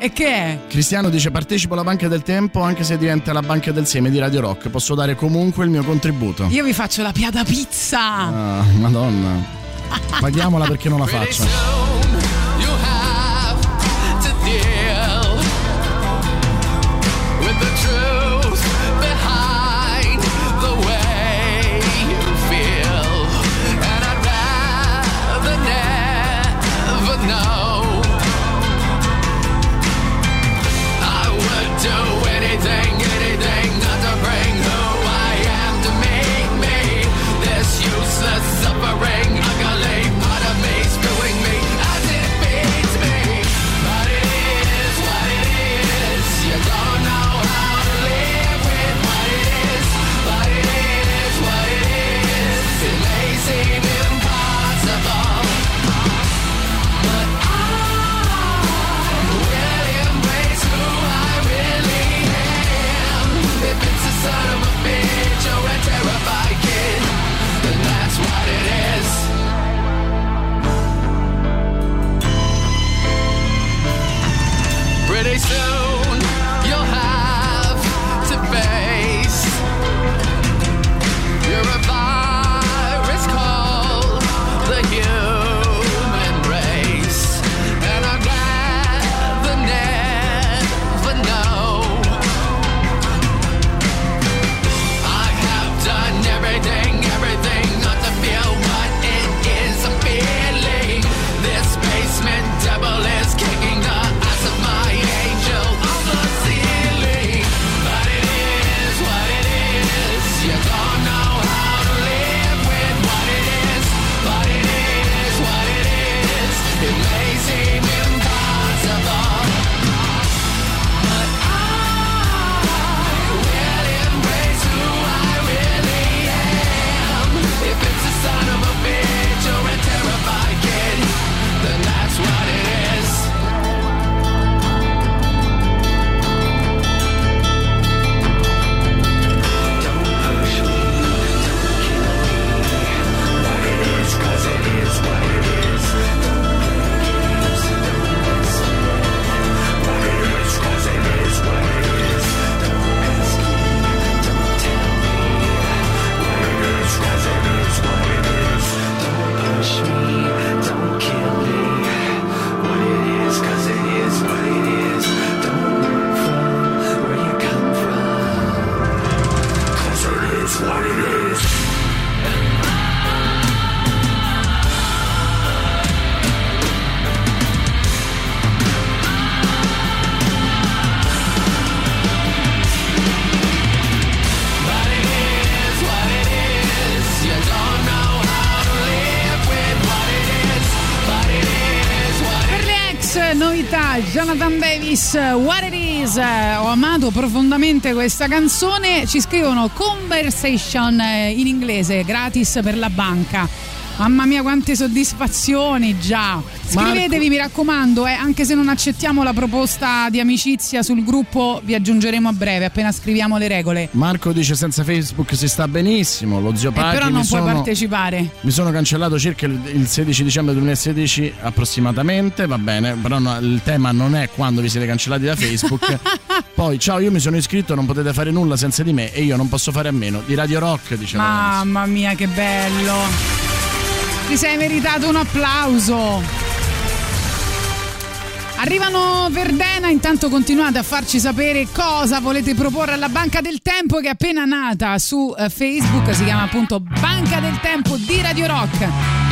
E che è? Cristiano dice partecipo alla Banca del Tempo anche se diventa la Banca del Seme di Radio Rock. Posso dare comunque il mio contributo. Io vi faccio la piada pizza. Ah, madonna. Paghiamola perché non la faccio. Davis, What It Is. Eh, Ho amato profondamente questa canzone. Ci scrivono conversation eh, in inglese, gratis per la banca. Mamma mia, quante soddisfazioni già! Scrivetevi, mi raccomando, eh, anche se non accettiamo la proposta di amicizia sul gruppo, vi aggiungeremo a breve, appena scriviamo le regole. Marco dice senza Facebook si sta benissimo. Lo zio Eh, Pacchi però mi non puoi sono- partecipare. Mi sono cancellato circa il il 16 dicembre 2016 approssimatamente, va bene, però no, il tema non è quando vi siete cancellati da Facebook. <laughs> Poi, ciao, io mi sono iscritto, non potete fare nulla senza di me e io non posso fare a meno di Radio Rock, diceva. Mamma mia, che bello! Ti sei meritato un applauso! Arrivano Verdena, intanto continuate a farci sapere cosa volete proporre alla Banca del Tempo che è appena nata su eh, Facebook, si chiama appunto Banca del Tempo di Radio Rock.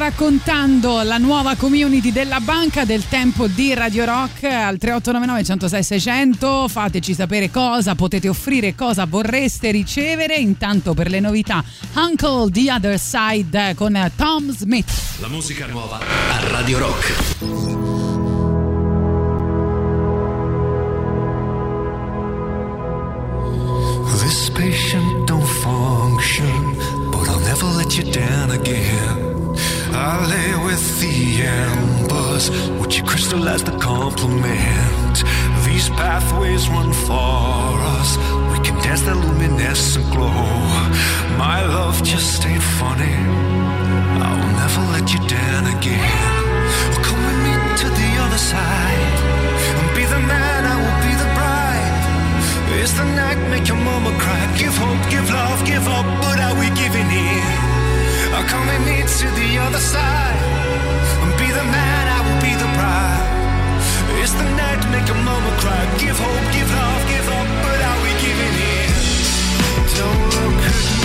Raccontando la nuova community della banca del tempo di Radio Rock al 3899 106 600. Fateci sapere cosa potete offrire, cosa vorreste ricevere. Intanto per le novità, Uncle The Other Side con Tom Smith. La musica nuova a Radio Rock. Luminescent glow. My love just ain't funny, I'll never let you down again. Well, come with me to the other side, and be the man, I will be the bride. Is the night make your mama cry? Give hope, give love, give up, but are we giving in? Or come with me to the other side and be the man, I will be the bride. Is the night make your mama cry? Give hope, give love, give up, but are we giving in? Don't look at me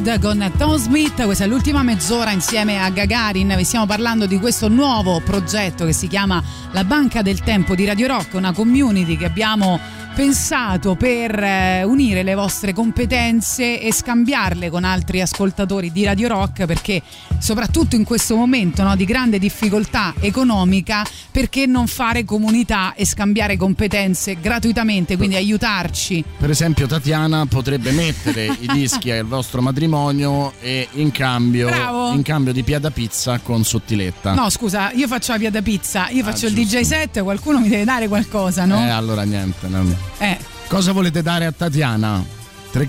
Side con Tom Smith, questa è l'ultima mezz'ora insieme a Gagarin, vi stiamo parlando di questo nuovo progetto che si chiama La Banca del Tempo di Radio Rock, una community che abbiamo pensato per eh, unire le vostre competenze e scambiarle con altri ascoltatori di Radio Rock perché soprattutto in questo momento no, di grande difficoltà economica perché non fare comunità e scambiare competenze gratuitamente, quindi aiutarci. Per esempio, Tatiana potrebbe mettere i dischi al vostro matrimonio e in cambio, in cambio di piada pizza con sottiletta. No, scusa, io faccio la via da pizza, io Ah, faccio il giusto. DJ set, qualcuno mi deve dare qualcosa, no? Eh, allora niente. no. Eh, Cosa volete dare a Tatiana? Tre-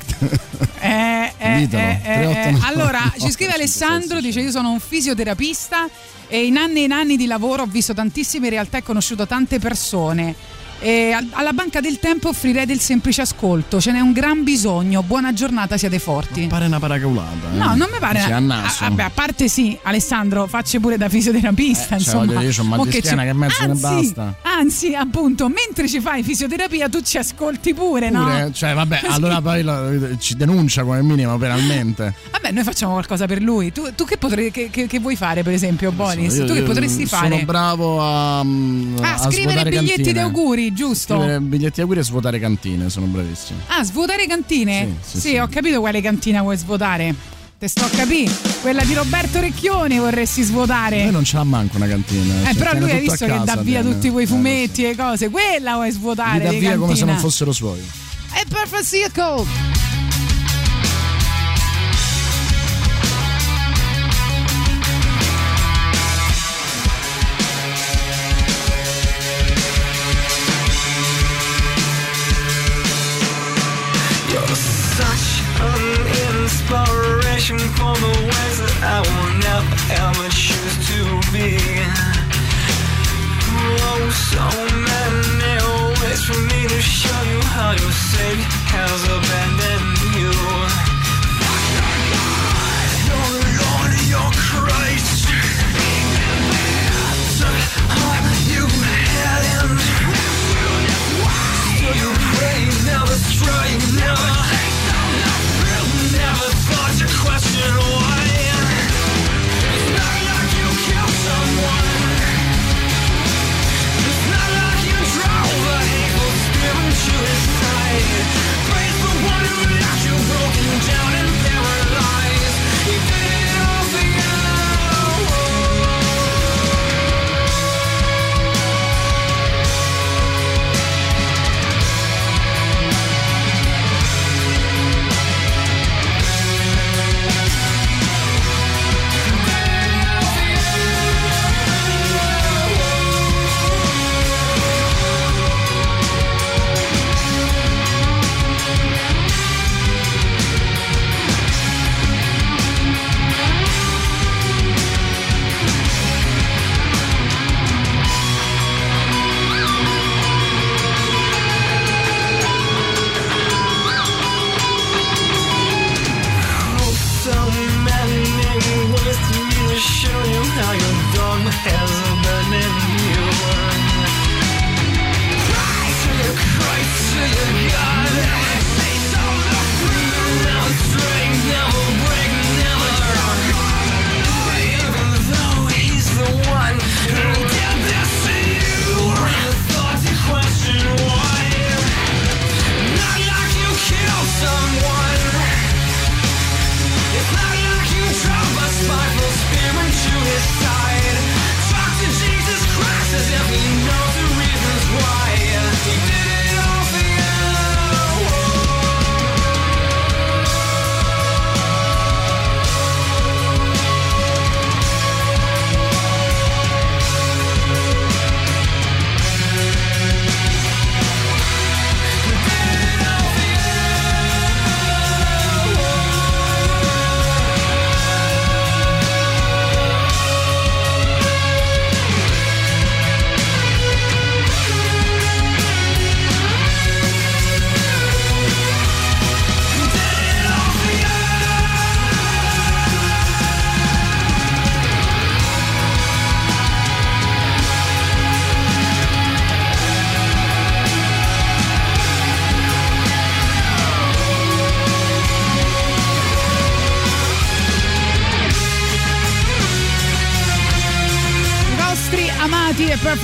eh, eh, eh, 389. eh. Allora, ci scrive <laughs> Alessandro, dice io sono un fisioterapista e in anni e in anni di lavoro ho visto tantissime realtà e conosciuto tante persone. E al- alla Banca del Tempo offrirei del semplice ascolto, ce n'è un gran bisogno. Buona giornata, siate forti. Pare una paracaulata. eh. No, non mi pare. Sì, a naso. Ah, vabbè, a parte sì, Alessandro, faccio pure da fisioterapista. Eh, cioè, insomma, un mal Mo di che c'è- che mezzo ne anzi, basta. Anzi, appunto, mentre ci fai fisioterapia, tu ci ascolti pure, Pure, no? cioè, vabbè, Così. allora poi lo- ci denuncia come minimo penalmente. Vabbè, noi facciamo qualcosa per lui. Tu, tu che, potrei, che, che- vuoi fare, per esempio, Bonis? Io- tu che io potresti sono fare? bravo a, mm, Ah, a scrivere svuotare biglietti di auguri, giusto? Scrivere biglietti di auguri e svuotare cantine, sono bravissimo. Ah, svuotare cantine? Sì, sì, sì. ho capito quale cantina vuoi svuotare. te sto a capì. Quella di Roberto Recchioni vorresti svuotare. Noi non ce l'ha manco una cantina. Eh, cioè, però lui hai tutto a visto che dà via tiene. tutti quei Eh, fumetti e cose. Quella vuoi svuotare Li dà via come se cantina. non fossero suoi. È Perfect Circle. Inspiration for the ways that I will never ever choose to be. Oh, so many ways for me to show you how your Savior has abandoned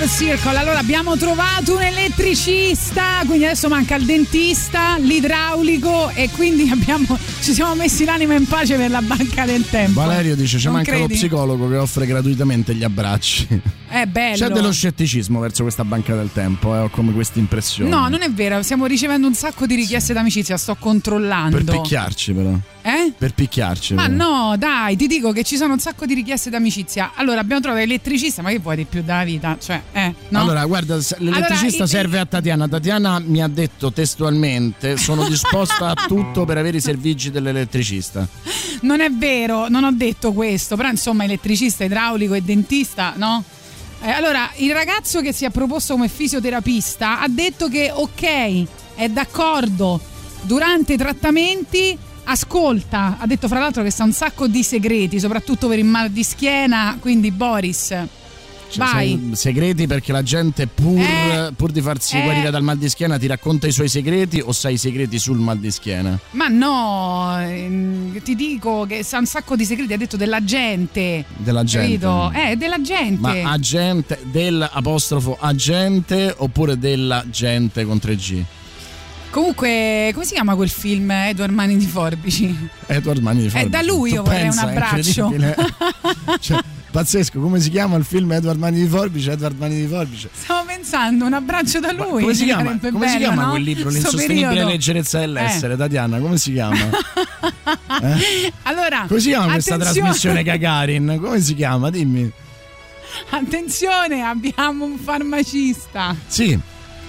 Circle. Allora abbiamo trovato un elettricista, quindi adesso manca il dentista, l'idraulico e quindi <laughs> abbiamo, ci siamo messi l'anima in pace per la banca del tempo. Valerio dice: Ci Non manca lo credi? psicologo che offre gratuitamente gli abbracci. C'è dello scetticismo verso questa banca del tempo, eh, ho come questa impressione. No, non è vero, stiamo ricevendo un sacco di richieste d'amicizia, sto controllando. Per picchiarci, però. Eh? Per picchiarci. Ma però. no, dai, ti dico che ci sono un sacco di richieste d'amicizia. Allora, abbiamo trovato l'elettricista, ma che vuoi di più dalla vita? Cioè, eh, no? Allora, guarda, l'elettricista Allora, serve a Tatiana. Tatiana mi ha detto testualmente: sono disposta a <laughs> tutto per avere i servigi dell'elettricista. Non è vero, non ho detto questo, però insomma elettricista, idraulico e dentista, no? Eh, allora, il ragazzo che si è proposto come fisioterapista ha detto che ok, è d'accordo, durante i trattamenti ascolta, ha detto fra l'altro che sa un sacco di segreti, soprattutto per il mal di schiena, quindi Boris, Cioè, vai. segreti perché la gente pur, Eh, pur di farsi eh. guarire dal mal di schiena ti racconta i suoi segreti o sai i segreti sul mal di schiena? Ma no, ehm, ti dico che sa un sacco di segreti, ha detto della gente. Della gente. Capito? Eh, della gente. Ma agente dell'apostrofo agente oppure della gente con 3G? Comunque, come si chiama quel film Edward Mani di Forbici? Edward Mani di Forbici. da lui io Tu vorrei un è abbraccio. <laughs> Cioè, pazzesco, come si chiama il film Edward Mani di Forbice? Edward Mani di Forbice. Stavo pensando, un abbraccio da lui. Come si chiama, come si bello, chiama no? quel libro? L'insostenibile leggerezza dell'essere, Tatiana, come si chiama? <laughs> Eh? Allora, Come si chiama questa attenzione- trasmissione Gagarin? Come si chiama? Dimmi. Attenzione, abbiamo un farmacista. Sì,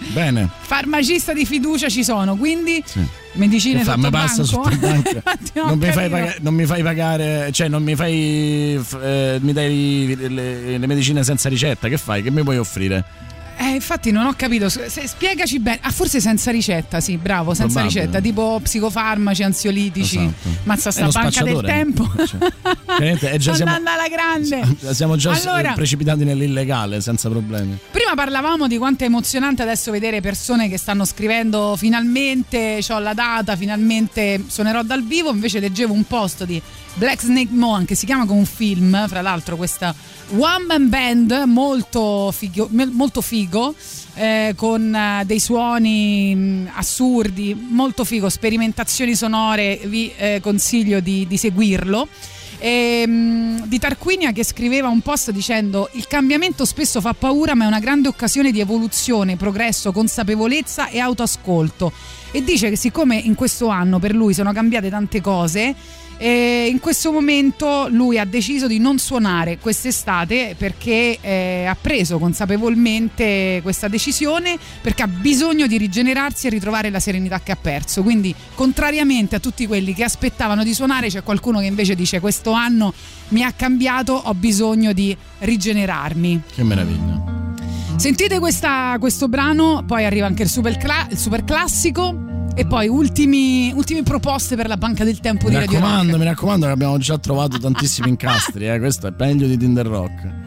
bene. Farmacista di fiducia ci sono, quindi Sì. Medicine fa? Mi passa banco. sotto <laughs> banco. Infatti, ho non, mi pagare, non mi fai pagare, cioè non mi fai, eh, mi dai le, le medicine senza ricetta, che fai? Che mi puoi offrire? Eh, infatti non ho capito, se- spiegaci bene. Ah, forse senza ricetta, sì, bravo, senza Probabile. ricetta, tipo psicofarmaci, ansiolitici. Esatto. Mazza sta banca del tempo. Eh, già siamo, andando alla grande. <laughs> siamo già Allora- precipitati nell'illegale senza problemi. Prima parlavamo di quanto è emozionante adesso vedere persone che stanno scrivendo finalmente ho la data, finalmente suonerò dal vivo, invece leggevo un post di Black Snake Moan che si chiama come un film, fra l'altro questa one man band molto figo, molto figo eh, con eh, dei suoni mh, assurdi, molto figo, sperimentazioni sonore, vi eh, consiglio di, di seguirlo. E, mh, di Tarquinia che scriveva un post dicendo il cambiamento spesso fa paura ma è una grande occasione di evoluzione, progresso, consapevolezza e autoascolto e dice che siccome in questo anno per lui sono cambiate tante cose eh, in questo momento lui ha deciso di non suonare quest'estate perché eh, ha preso consapevolmente questa decisione perché ha bisogno di rigenerarsi e ritrovare la serenità che ha perso. Quindi, contrariamente a tutti quelli che aspettavano di suonare, c'è qualcuno che invece dice: Questo anno mi ha cambiato, ho bisogno di rigenerarmi. Che meraviglia. Sentite questa- questo brano, poi arriva anche il super, cla- il super classico. E poi ultimi, ultime proposte per la banca del tempo Mi di Radio Rock. raccomando, mi raccomando che abbiamo già trovato tantissimi incastri, eh. questo è meglio di Tinder Rock.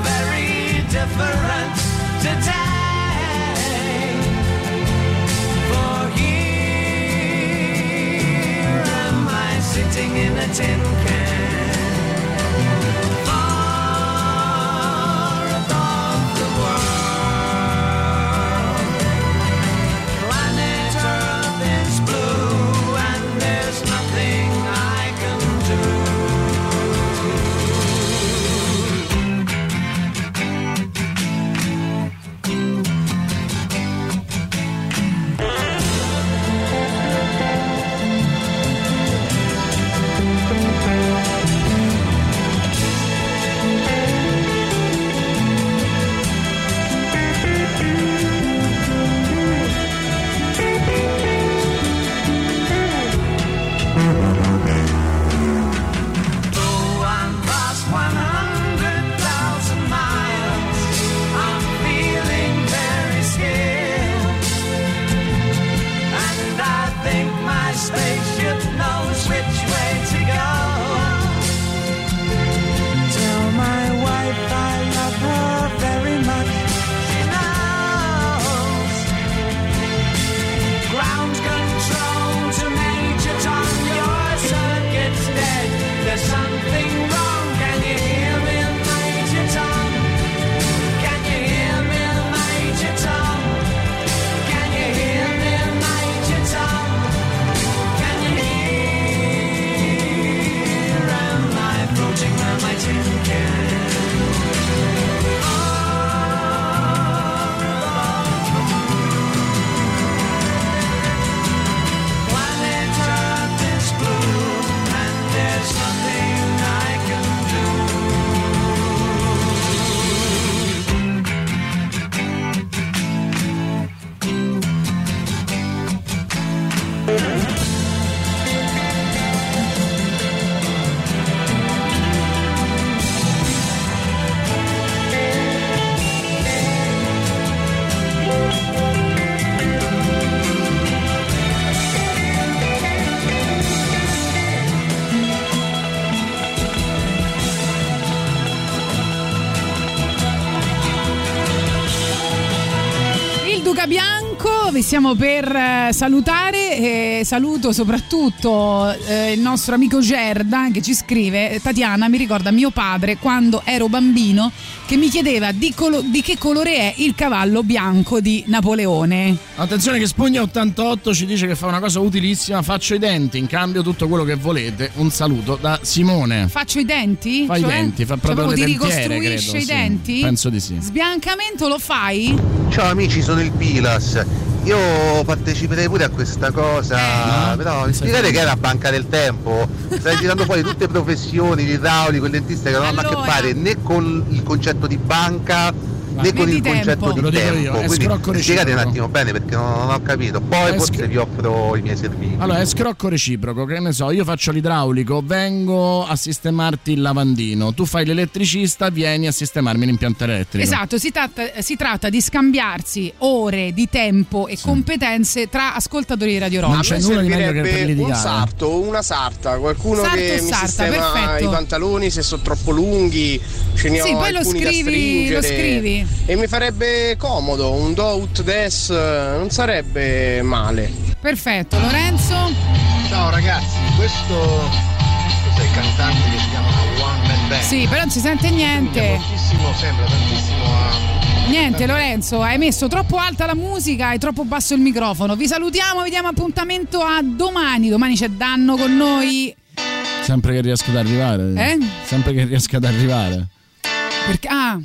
sitting in a tin can. stiamo per eh, salutare, e saluto soprattutto eh, il nostro amico Gerda che ci scrive, Tatiana mi ricorda mio padre quando ero bambino che mi chiedeva di, colo- di che colore è il cavallo bianco di Napoleone. Attenzione che Spugna 88 ci dice che fa una cosa utilissima, faccio i denti, in cambio tutto quello che volete, un saluto da Simone. Faccio i denti? Fai cioè? i denti, fa proprio cioè, proprio ti dentiere, ricostruisce credo, i sì. denti? Penso di sì. Sbiancamento lo fai? Ciao amici, sono il Pilas io parteciperei pure a questa cosa, però mi spiegate che è la banca del tempo? Stai tirando fuori tutte professioni, l'idraulico, il dentista che non hanno a che fare né con il concetto di banca né con il concetto di tempo. io, Quindi spiegate un attimo bene perché non, non ho capito. Poi È forse sc- vi offro i miei servizi. Allora, è scrocco reciproco, che ne so, io faccio l'idraulico, vengo a sistemarti il lavandino, tu fai l'elettricista, vieni a sistemarmi l'impianto elettrico. Esatto, si tratta, si tratta di scambiarsi ore di tempo e competenze tra ascoltatori di Radio Rock. Non c'è nulla di meglio che per un litigare. sarto o una sarta, qualcuno Sarto che mi sarta, sistema perfetto. i pantaloni se sono troppo lunghi, ce ne Sì, ho poi lo scrivi- lo scrivi. E mi farebbe comodo, un do ut des eh, non sarebbe male. Perfetto, Lorenzo? Ciao ragazzi, questo, questo è il cantante che si chiama One Man Band. Sì, però non si sente niente. Moltissimo, sembra tantissimo a... Niente Lorenzo, hai messo troppo alta la musica e troppo basso il microfono. Vi salutiamo, vi diamo appuntamento a domani. Domani c'è Danno con noi. Sempre che riesco ad arrivare. Eh? Sempre che riesco ad arrivare. Perché, ah,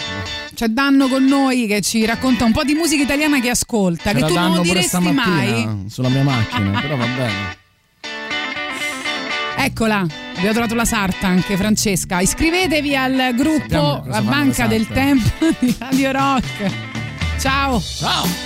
c'è Danno con noi che ci racconta un po' di musica italiana che ascolta, C'era che tu danno non diresti mai. Sulla mia macchina, però va bene. Eccola, abbiamo trovato la sarta anche Francesca. Iscrivetevi al gruppo La Banca del. Tempo di Radio Rock. Ciao. Ciao.